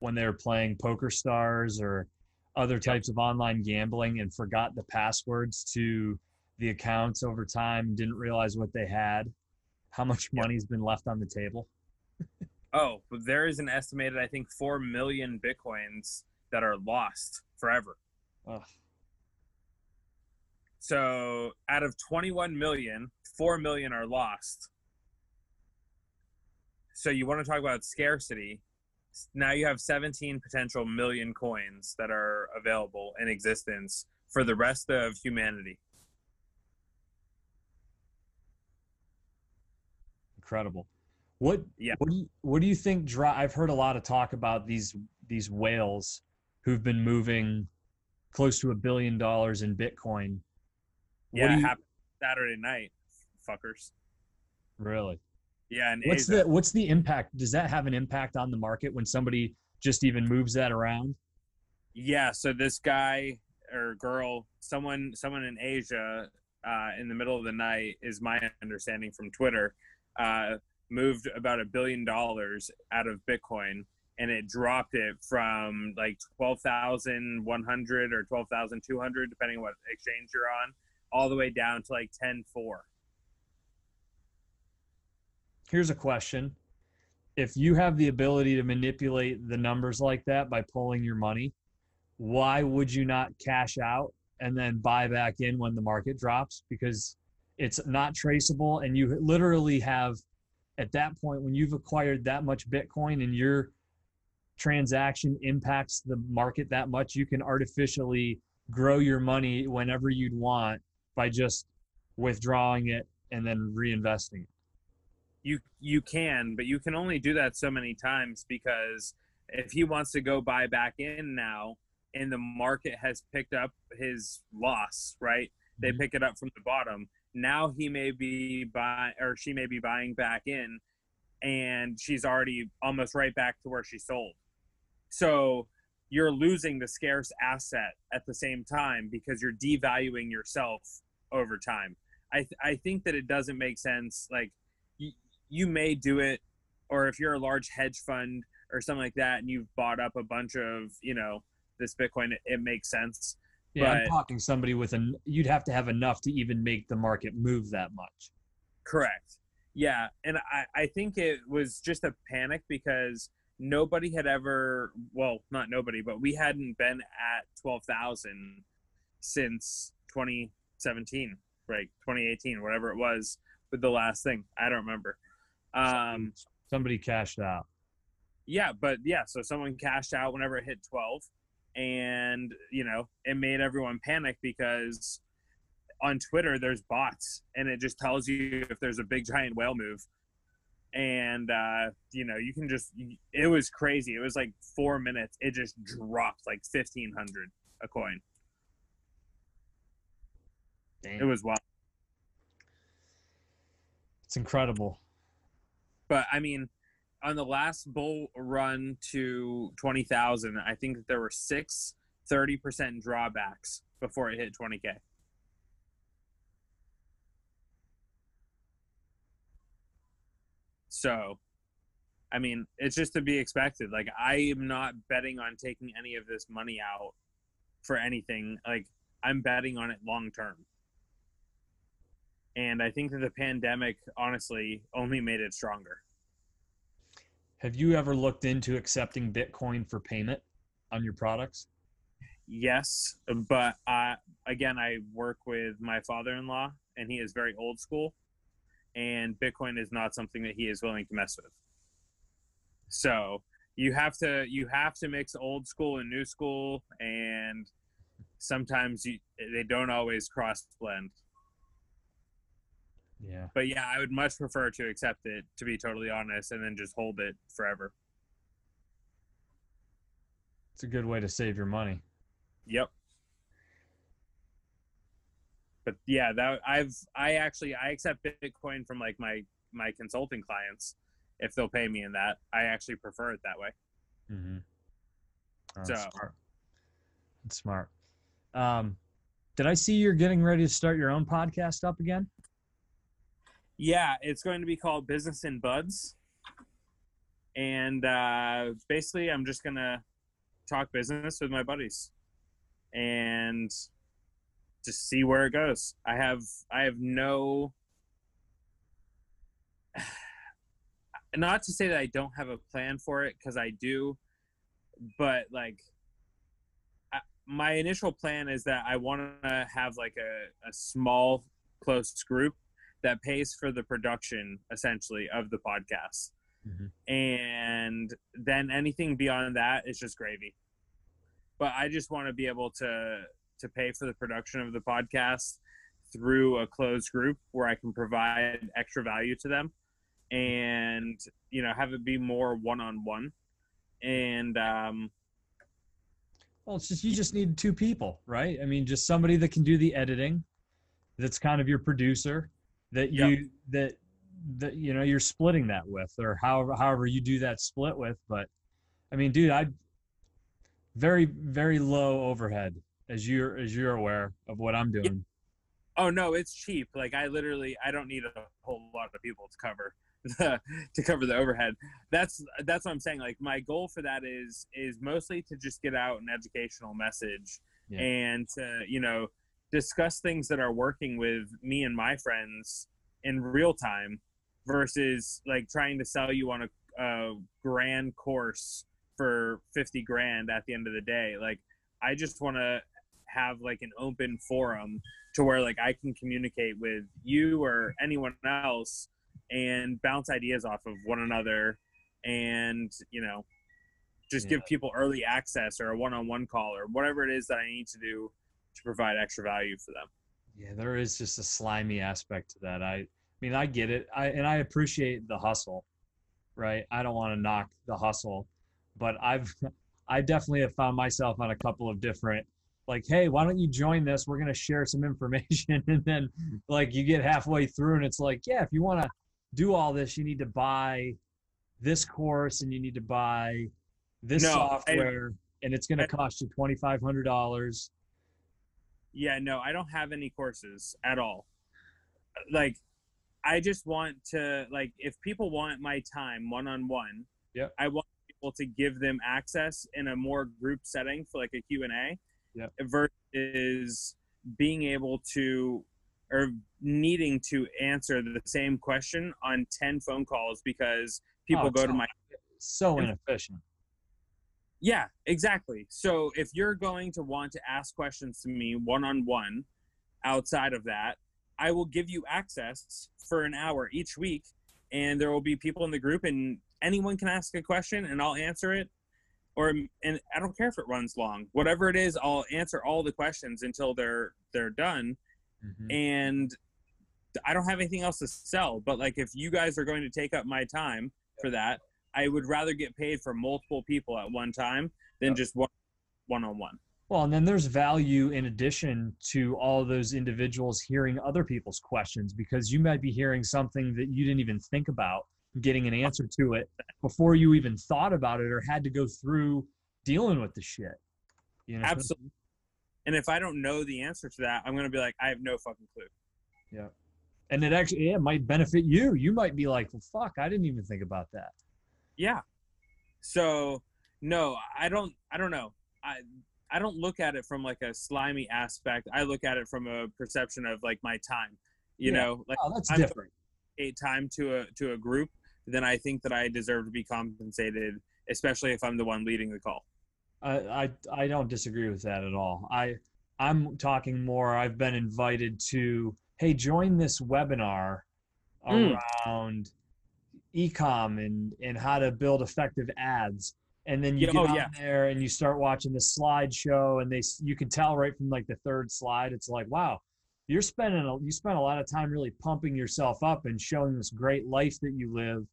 when they were playing Poker Stars or other types of online gambling and forgot the passwords to the accounts over time and didn't realize what they had. How much money's been left on the table? oh, there is an estimated, I think, 4 million Bitcoins that are lost forever. Ugh. So out of 21 million, 4 million are lost. So you want to talk about scarcity. Now you have 17 potential million coins that are available in existence for the rest of humanity. Incredible. What yeah. what do you, what do you think dri- I've heard a lot of talk about these these whales who've been moving close to a billion dollars in Bitcoin yeah, you, happened Saturday night, fuckers. Really? Yeah. And what's Asia. the what's the impact? Does that have an impact on the market when somebody just even moves that around? Yeah. So this guy or girl, someone, someone in Asia, uh, in the middle of the night, is my understanding from Twitter, uh, moved about a billion dollars out of Bitcoin and it dropped it from like 12,100 or 12,200, depending what exchange you're on, all the way down to like 10 4. Here's a question. If you have the ability to manipulate the numbers like that by pulling your money, why would you not cash out and then buy back in when the market drops? Because it's not traceable and you literally have at that point when you've acquired that much bitcoin and your transaction impacts the market that much you can artificially grow your money whenever you'd want by just withdrawing it and then reinvesting it. You you can, but you can only do that so many times because if he wants to go buy back in now and the market has picked up his loss, right? They mm-hmm. pick it up from the bottom. Now he may be buy or she may be buying back in and she's already almost right back to where she sold. So you're losing the scarce asset at the same time because you're devaluing yourself over time. I th- I think that it doesn't make sense. Like you, you may do it, or if you're a large hedge fund or something like that, and you've bought up a bunch of you know this Bitcoin, it, it makes sense. Yeah, I'm talking somebody with an. You'd have to have enough to even make the market move that much. Correct. Yeah, and I I think it was just a panic because nobody had ever well not nobody but we hadn't been at 12,000 since 2017 right 2018 whatever it was with the last thing I don't remember um Somebody cashed out. yeah but yeah so someone cashed out whenever it hit 12 and you know it made everyone panic because on twitter there's bots and it just tells you if there's a big giant whale move. And uh you know you can just it was crazy. It was like four minutes. It just dropped like 1500 a coin. Damn. it was wild. It's incredible. but i mean on the last bull run to 20000 i think that there were six 30% drawbacks before it hit 20k so i mean it's just to be expected. Like i am not betting on taking any of this money out for anything. Like i'm betting on it long term. And i think that the pandemic honestly only made it stronger Have you ever looked into accepting Bitcoin for payment on your products? Yes, but I again I work with my father-in-law and he is very old school and Bitcoin is not something that he is willing to mess with. So, you have to you have to mix old school and new school and sometimes you, they don't always cross blend. Yeah. But yeah, I would much prefer to accept it to be totally honest and then just hold it forever. It's a good way to save your money. Yep. But yeah, that I've I actually I accept Bitcoin from like my my consulting clients if they'll pay me in that. I actually prefer it that way. Mm-hmm. Oh, So- that's smart. That's smart. Um, did I see you're getting ready to start your own podcast up again? Yeah, it's going to be called Business in Buds. And uh, basically, I'm just going to talk business with my buddies and just see where it goes. I have I have no not to say that I don't have a plan for it cuz I do but like I, my initial plan is that I want to have like a, a small close group that pays for the production essentially of the podcast Mhm. and then anything beyond that is just gravy but i just want to be able to to pay for the production of the podcast through a closed group where i can provide extra value to them and you know have it be more one-on-one and um Well, it's just you just need two people, right? I mean, just somebody that can do the editing, that's kind of your producer, that you that that you know you're splitting that with, or however however you do that split with. But I mean, dude, I very very low overhead, as you're as you're aware of what I'm doing. Oh no, it's cheap. Like I literally, I don't need a whole lot of people to cover the to cover the overhead. That's that's what I'm saying. Like my goal for that is is mostly to just get out an educational message Yeah. and to you know discuss things that are working with me and my friends in real time versus like trying to sell you on a, a grand course for 50 grand at the end of the day. Like i just want to have like an open forum to where like i can communicate with you or anyone else and bounce ideas off of one another and you know just give people early access or a one-on-one call or whatever it is that i need to do to provide extra value for them Yeah, there is just a slimy aspect to that. I, I mean, I get it. I and I appreciate the hustle, right? I don't want to knock the hustle, but I've, I definitely have found myself on a couple of different, like, hey, why don't you join this? We're gonna share some information, and then like you get halfway through, and it's like, yeah, if you want to do all this, you need to buy this course, and you need to buy this No, I- software, and it's going to cost you twenty five hundred dollars. Yeah, no, I don't have any courses at all. Like, I just want to like if people want my time one on one. yeah I want people to give them access in a more group setting for like a Q and A. Yep. Versus being able to or needing to answer the same question on 10 phone calls because people Oh, go to my So inefficient. Yeah exactly so if you're going to want to ask questions to me one-on-one outside of that i will give you access for an hour each week and there will be people in the group and anyone can ask a question and i'll answer it or and i don't care if it runs long whatever it is i'll answer all the questions until they're they're done Mhm. and I don't have anything else to sell. But like, if you guys are going to take up my time for that, I would rather get paid for multiple people at one time than Yeah. just one one on one. Well, and then there's value in addition to all those individuals hearing other people's questions because you might be hearing something that you didn't even think about, getting an answer to it before you even thought about it or had to go through dealing with the shit. You know, Absolutely. And if I don't know the answer to that, I'm gonna be like, I have no fucking clue. Yeah. And it actually yeah, it might benefit you. You might be like, well, fuck, I didn't even think about that. Yeah. So no, I don't. I don't know. I I don't look at it from like a slimy aspect. I look at it from a perception of like my time. You Yeah. know, like Oh, that's I'm different. a time to a to a group, then I think that I deserve to be compensated, especially if I'm the one leading the call. I, I I don't disagree with that at all. I I'm talking more. I've been invited to hey join this webinar Mm. around ecom and and how to build effective ads. And then you Yeah, get oh, on yeah. there and you start watching the slideshow, and they you can tell right from like the third slide, it's like wow, you're spending a, you spend a lot of time really pumping yourself up and showing this great life that you live.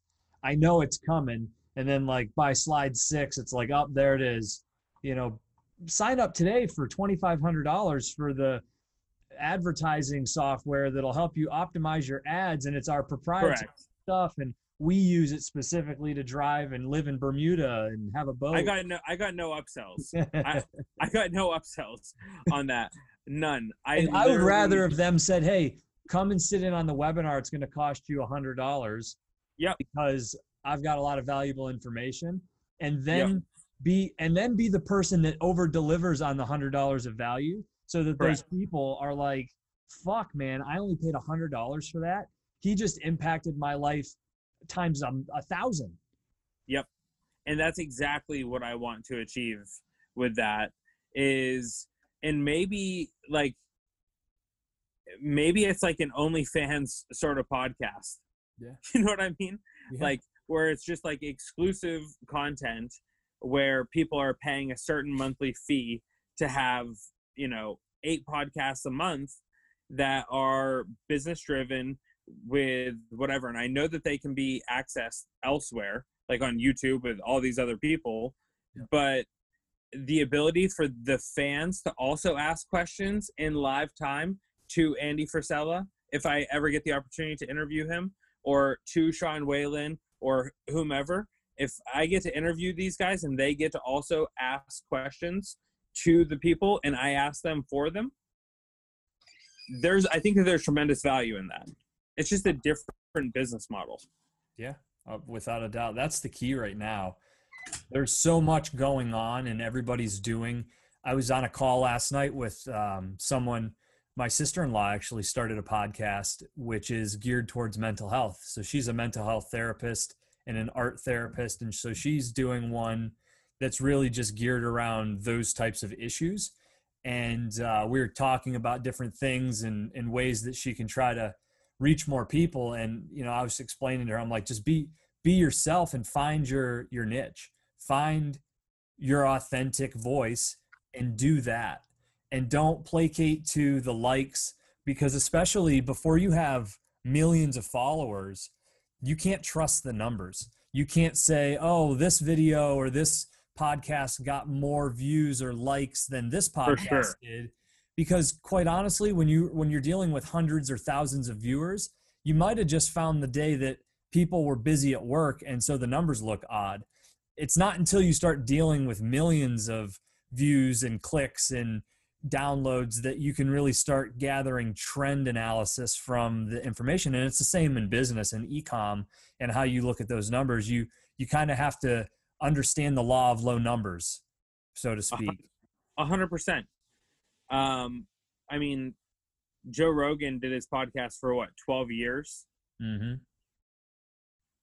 I know it's coming, and then like by slide six, it's like up there it is you know, sign up today for $2,500 for the advertising software that'll help you optimize your ads. And it's our proprietary Correct. stuff. And we use it specifically to drive and live in Bermuda and have a boat. I got no. I got no upsells. I, I got no upsells on that. None. I. and I would rather if them said, hey, come and sit in on the webinar. It's going to cost you a $100. Yep. Because I've got a lot of valuable information. And then be and then be the person that over delivers on the hundred dollars of value so that those people are like fuck man i only paid a hundred dollars for that he just impacted my life times a, a thousand and that's exactly what I want to achieve with that is and maybe like maybe it's like an OnlyFans sort of podcast. Yeah. You know what I mean? Yeah. Like where it's just like exclusive content where people are paying a certain monthly fee to have, you know, eight podcasts a month that are business driven with whatever. And I know that they can be accessed elsewhere, like on YouTube with all these other people, Yeah. but the ability for the fans to also ask questions in live time to Andy Frisella, if I ever get the opportunity to interview him, or to Sean Whalen or whomever, if I get to interview these guys and they get to also ask questions to the people and I ask them for them, there's I think that there's tremendous value in that. It's just a different business model. Yeah, uh, without a doubt. That's the key right now. There's so much going on and everybody's doing. I was on a call last night with um, someone. My sister in law actually started a podcast which is geared towards mental health. So she's a mental health therapist and an art therapist. And so she's doing one that's really just geared around those types of issues. And uh, we were talking about different things and, and ways that she can try to reach more people. And you know i was explaining to her i'm like just be be yourself and find your your niche. Find your authentic voice and do that. And don't placate to the likes because especially before you have millions of followers you can't trust the numbers. You can't say oh this video or this podcast got more views or likes than this podcast sure. did because quite honestly when you when you're dealing with hundreds or thousands of viewers you might have just found the day that people were busy at work and so the numbers look odd. It's not until you start dealing with millions of views and clicks and downloads that you can really start gathering trend analysis from the information. And it's the same in business and ecom and how you look at those numbers. You you kind of have to understand the law of low numbers so to speak. A hundred percent. Um, I mean, Joe Rogan did his podcast for what twelve years mm-hmm.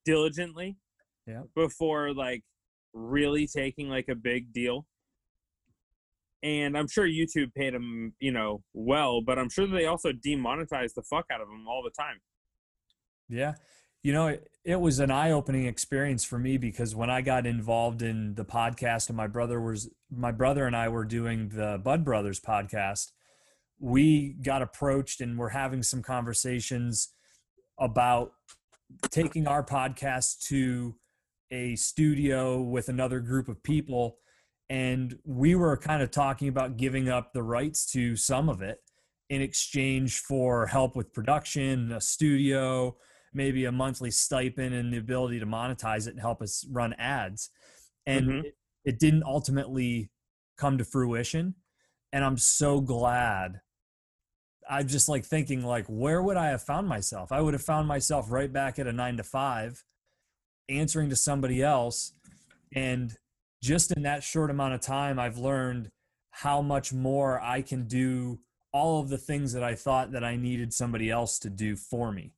diligently. Yeah. Before like really taking like a big deal. And I'm sure YouTube paid him, you know, well, but I'm sure they also demonetized the fuck out of him all the time. Yeah. You know, it, it was an eye-opening experience for me because when I got involved in the podcast and my brother was my brother and I were doing the Bud Brothers podcast, we got approached and we're having some conversations about taking our podcast to a studio with another group of people. And we were kind of talking about giving up the rights to some of it in exchange for help with production, a studio, maybe a monthly stipend, and the ability to monetize it and help us run ads. And Mhm. it, it didn't ultimately come to fruition. And I'm so glad. I'm just like thinking, like, where would I have found myself? I would have found myself right back at a nine to five, answering to somebody else. And just in that short amount of time, I've learned how much more I can do all of the things that I thought that I needed somebody else to do for me.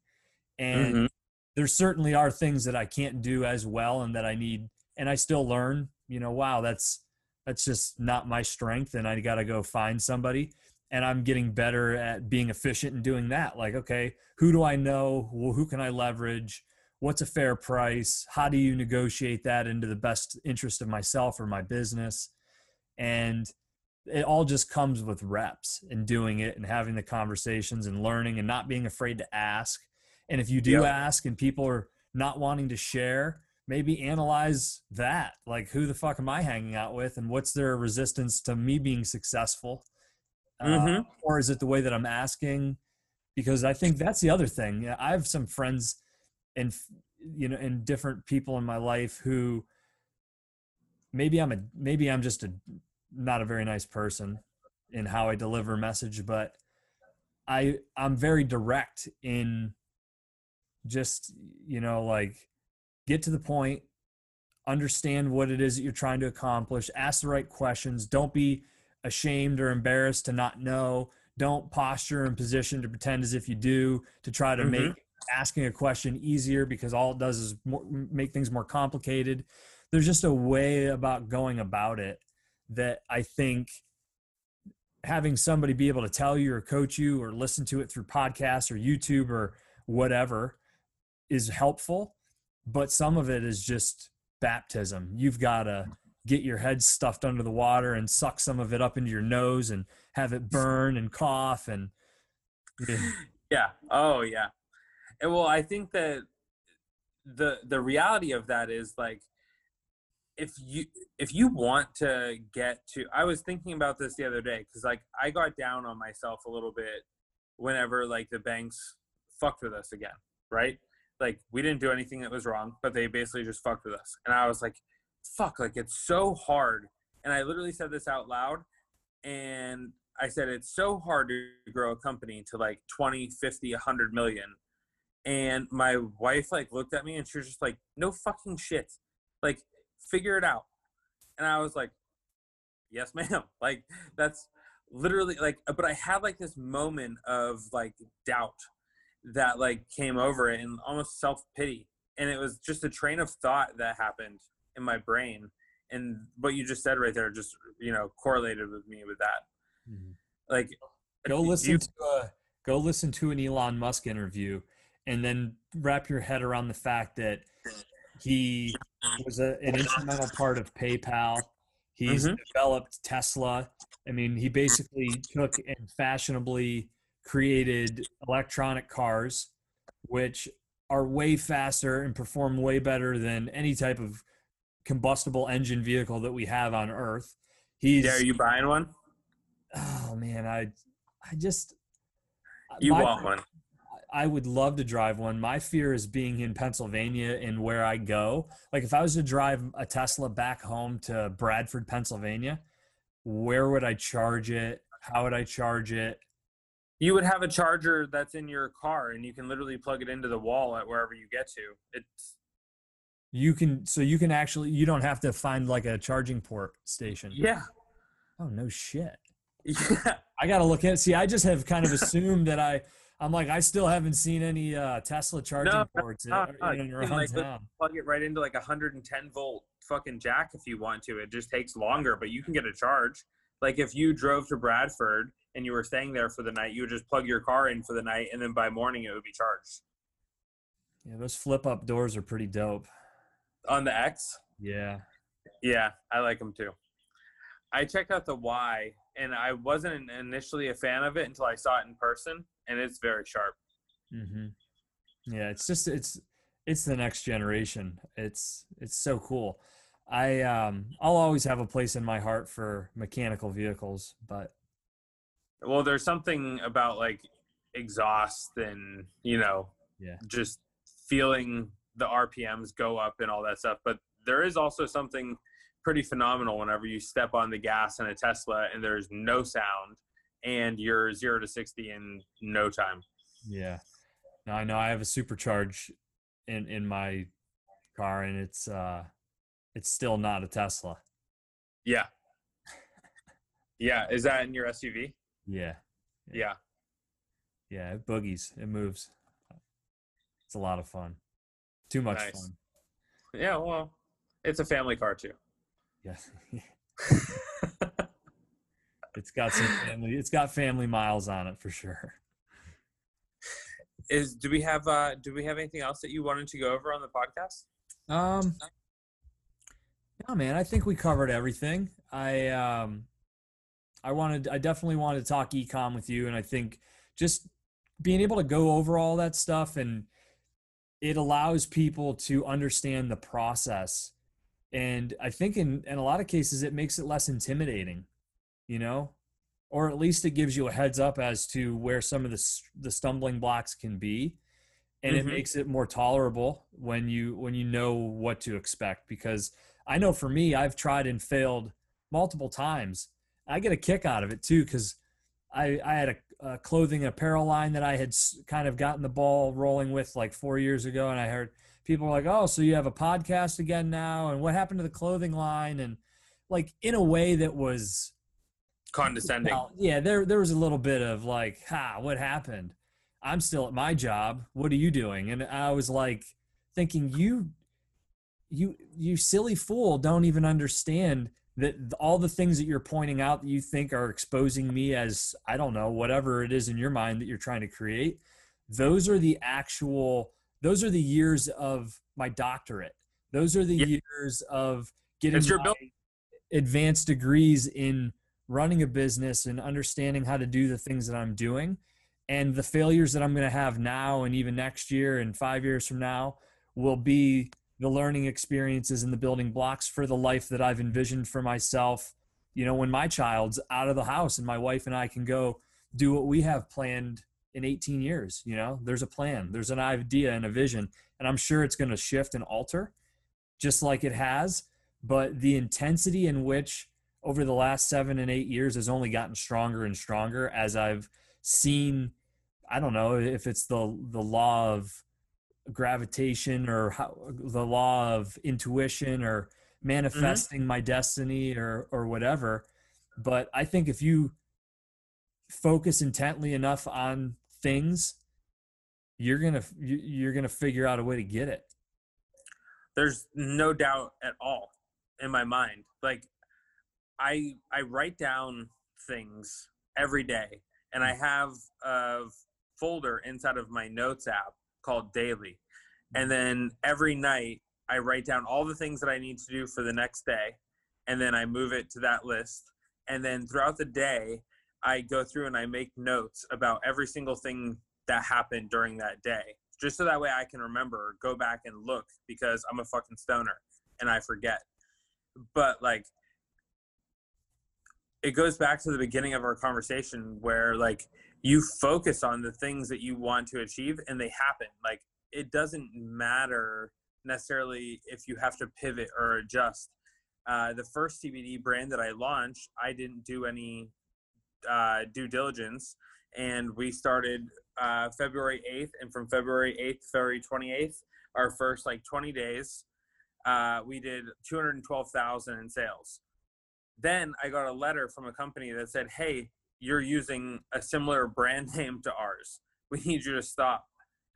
And Mhm. there certainly are things that I can't do as well and that I need and I still learn, you know, wow, that's that's just not my strength and I got to go find somebody and I'm getting better at being efficient and doing that. Like, okay, who do I know? Well, who can I leverage? What's a fair price? How do you negotiate that into the best interest of myself or my business? And it all just comes with reps and doing it and having the conversations and learning and not being afraid to ask. And if you do ask and people are not wanting to share, maybe analyze that. Like, who the fuck am I hanging out with and what's their resistance to me being successful? Uh, Mhm. or is it the way that I'm asking? Because I think that's the other thing. I have some friends and you know, and different people in my life who maybe I'm a maybe I'm just a not a very nice person in how I deliver message, but I I'm very direct in just you know like get to the point understand what it is that you're trying to accomplish ask the right questions don't be ashamed or embarrassed to not know don't posture and position to pretend as if you do to try to Mhm. make asking a question easier because all it does is more, make things more complicated there's just a way about going about it that i think having somebody be able to tell you or coach you or listen to it through podcasts or youtube or whatever is helpful but some of it is just baptism you've got to get your head stuffed under the water and suck some of it up into your nose and have it burn and cough and Yeah. Oh yeah. And well, I think that the the reality of that is like if you if you want to get to I was thinking about this the other day cuz like I got down on myself a little bit whenever like the banks fucked with us again, right? Like we didn't do anything that was wrong, but they basically just fucked with us. And I was like fuck, like it's so hard. And I literally said this out loud and I said it's so hard to grow a company to like 20, 50, 100 million. And my wife like looked at me and she was just like, "No fucking shit. Like figure it out." And I was like, "Yes, ma'am." Like that's literally like but I had like this moment of like doubt that like came over it and almost self-pity. And it was just a train of thought that happened in my brain. And what you just said right there just, you know, correlated with me with that like go you- listen to a go listen to an Elon Musk interview and then wrap your head around the fact that he was a, an instrumental part of PayPal. He's Mhm. developed Tesla. I mean, he basically took and fashionably created electronic cars, which are way faster and perform way better than any type of combustible engine vehicle that we have on Earth. He's yeah, are you buying one oh man, I I just you my- want one I would love to drive one. My fear is being in Pennsylvania and where I go. Like if I was to drive a Tesla back home to Bradford, Pennsylvania, where would I charge it? How would I charge it? You would have a charger that's in your car and you can literally plug it into the wall at wherever you get to. It's You can so you can actually you don't have to find like a charging port station. yeah. Oh no shit. Yeah. I gotta look at see, I just have kind of assumed that I I'm like I still haven't seen any uh Tesla charging No, ports in, no, no, in and you like, town. plug it right into like a 110 volt fucking jack if you want to. It just takes longer, but you can get a charge. Like if you drove to Bradford and you were staying there for the night, you would just plug your car in for the night, and then by morning it would be charged. Yeah, those flip up doors are pretty dope. On the X, Yeah. yeah, I like them too. I checked out the Y, and I wasn't initially a fan of it until I saw it in person, and it's very sharp. Mm-hmm. Yeah, it's just it's it's the next generation. It's it's so cool. I um I'll always have a place in my heart for mechanical vehicles, but Well, there's something about like exhaust and you know, Yeah. just feeling the RPMs go up and all that stuff. But there is also something pretty phenomenal whenever you step on the gas in a Tesla and there's no sound and you're zero to sixty in no time. yeah. Now I know I have a supercharge in in my car and it's uh it's still not a Tesla. Yeah. Yeah. Is that in your SUV? Yeah. Yeah. Yeah, it boogies. It moves. It's a lot of fun. Too much Nice. fun. Yeah. Well, it's a family car too. Yeah. it's got some family it's got family miles on it for sure. Is do we have uh do we have anything else that you wanted to go over on the podcast? Um No man, I think we covered everything. I um I wanted I definitely wanted to talk ecom with you and I think just being able to go over all that stuff and it allows people to understand the process. And I think in in a lot of cases it makes it less intimidating, you know? Or at least it gives you a heads up as to where some of the the stumbling blocks can be and it Mhm. makes it more tolerable when you when you know what to expect because I know for me I've tried and failed multiple times. I get a kick out of it too cuz I I had a, a clothing apparel line that I had kind of gotten the ball rolling with like 4 years ago and I heard people were like, "Oh, so you have a podcast again now and what happened to the clothing line?" and like in a way that was Condescending. well, yeah, there there was a little bit of like, ha, what happened? I'm still at my job. What are you doing? And I was like thinking, you you you silly fool don't even understand that all the things that you're pointing out that you think are exposing me as I don't know, whatever it is in your mind that you're trying to create, those are the actual those are the years of my doctorate. Those are the Yeah. years of getting your my bill- advanced degrees in running a business and understanding how to do the things that I'm doing. And the failures that I'm going to have now and even next year and five years from now will be the learning experiences and the building blocks for the life that I've envisioned for myself. You know, when my child's out of the house and my wife and I can go do what we have planned in 18 years, you know, there's a plan, there's an idea and a vision. And I'm sure it's going to shift and alter just like it has. But the intensity in which over the last seven and eight years has only gotten stronger and stronger as I've seen. I don't know if it's the the law of gravitation or how, the law of intuition or mm-hmm. manifesting my destiny or or whatever. But I think if you focus intently enough on things, you're gonna you're gonna figure out a way to get it. there's no doubt at all in my mind like i i write down things every day and i mm. have a folder inside of my notes app called daily and then every night i write down all the things that i need to do for the next day and then i move it to that list and then throughout the day i go through and i make notes about every single thing that happened during that day just so that way I can remember, go back and look because I'm a fucking stoner and I forget. But like, it goes back to the beginning of our conversation where like you focus on the things that you want to achieve and they happen. Like it doesn't matter necessarily if you have to pivot or adjust. Uh, the first cbd brand that i launched i didn't do any uh, due diligence. And we started uh, february 8th and from february 8th february 28th our first like 20 days uh, we did 212000 in sales. Then i got a letter from a company that said hey you're using a similar brand name to ours. We need you to stop.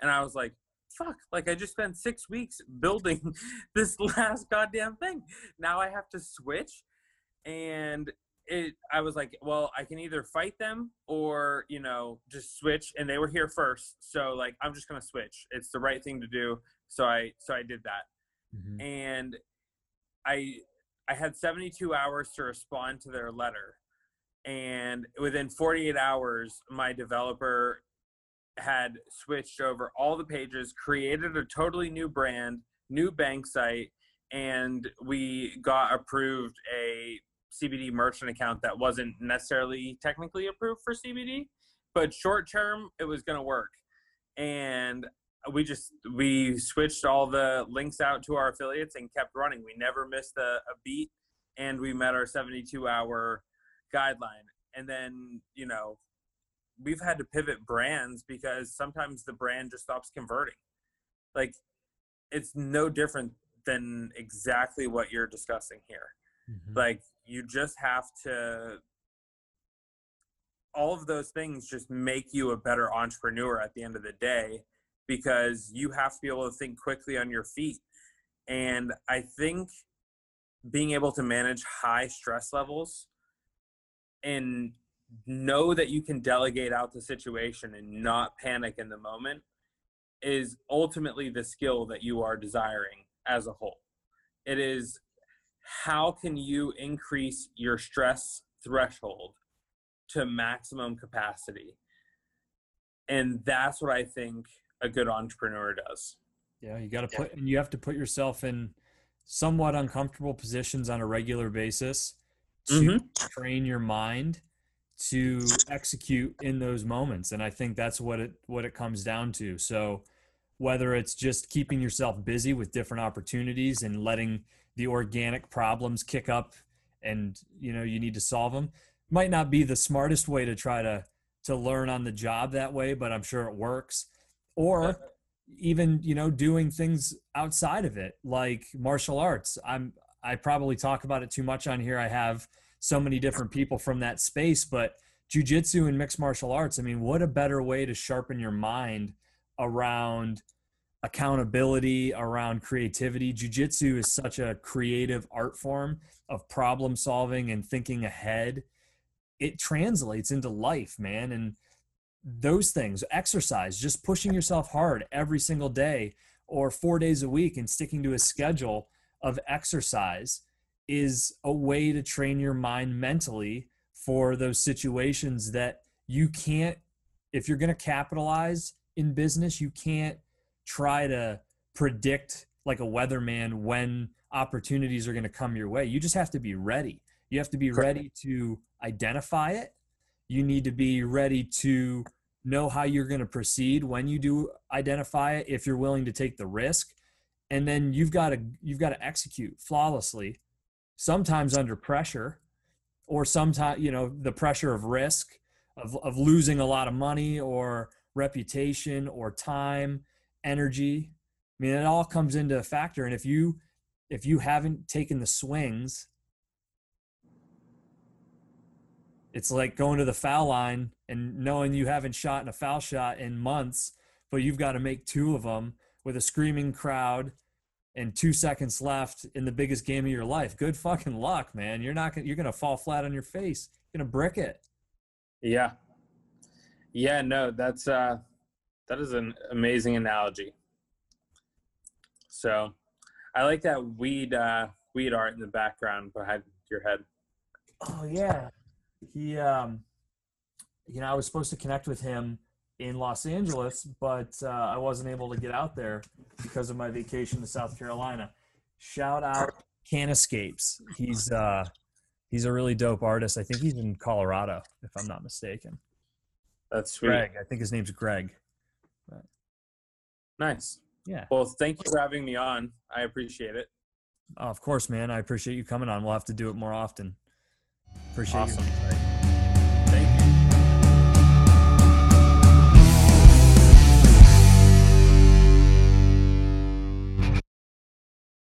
And I was like, fuck, like I just spent six weeks building this last goddamn thing. Now I have to switch. And it, I was like, well, I can either fight them or, you know, just switch. And they were here first. So like, I'm just going to switch. It's the right thing to do. So I, so I did that. Mm-hmm. And I, I had 72 hours to respond to their letter and within 48 hours my developer had switched over all the pages created a totally new brand new bank site and we got approved a cbd merchant account that wasn't necessarily technically approved for cbd but short term it was going to work. And we just we switched all the links out to our affiliates and kept running. We never missed a, a beat and we met our 72 hour guideline. And then you know we've had to pivot brands because sometimes the brand just stops converting. Like it's no different than exactly what you're discussing here. Mm-hmm. like you just have to all of those things just make you a better entrepreneur at the end of the day because you have to be able to think quickly on your feet. And i think being able to manage high stress levels and know that you can delegate out the situation and not panic in the moment is ultimately the skill that you are desiring as a whole. It is how can you increase your stress threshold to maximum capacity? And that's what I think a good entrepreneur does. Yeah, you got to put and you have to put yourself in somewhat uncomfortable positions on a regular basis to mm-hmm. train your mind to execute in those moments and i think that's what it what it comes down to. So whether it's just keeping yourself busy with different opportunities and letting the organic problems kick up and you know you need to solve them might not be the smartest way to try to to learn on the job that way but i'm sure it works. Or even you know doing things outside of it like martial arts. I'm i probably talk about it too much on here i have so many different people from that space. But jujitsu and mixed martial arts, I mean, what a better way to sharpen your mind around accountability, around creativity. Jujitsu is such a creative art form of problem solving and thinking ahead. It translates into life, man. And those things, exercise, just pushing yourself hard every single day or four days a week and sticking to a schedule of exercise is a way to train your mind mentally for those situations that you can't if you're going to capitalize in business you can't try to predict like a weatherman when opportunities are going to come your way. You just have to be ready. You have to be ready to identify it. You need to be ready to know how you're going to proceed when you do identify it if you're willing to take the risk and then you've got to you've got to execute flawlessly sometimes under pressure or sometimes you know the pressure of risk of, of losing a lot of money or reputation or time energy. I mean it all comes into a factor and if you if you haven't taken the swings it's like going to the foul line and knowing you haven't shot in a foul shot in months but you've got to make two of them with a screaming crowd and two seconds left in the biggest game of your life. Good fucking luck, man. You're not gonna, you're gonna fall flat on your face. You're gonna brick it. Yeah. Yeah, no, that's uh that is an amazing analogy. So I like that weed uh weed art in the background behind your head. Oh yeah. He um you know, I was supposed to connect with him in Los Angeles, but uh, I wasn't able to get out there because of my vacation to South Carolina. Shout out Canescapes. He's uh, he's a really dope artist. I think he's in Colorado, if I'm not mistaken. That's sweet. Greg. I think his name's Greg. Nice. Yeah. Well, thank you for having me on. I appreciate it. Oh, of course, man. I appreciate you coming on. We'll have to do it more often. Appreciate Awesome. you.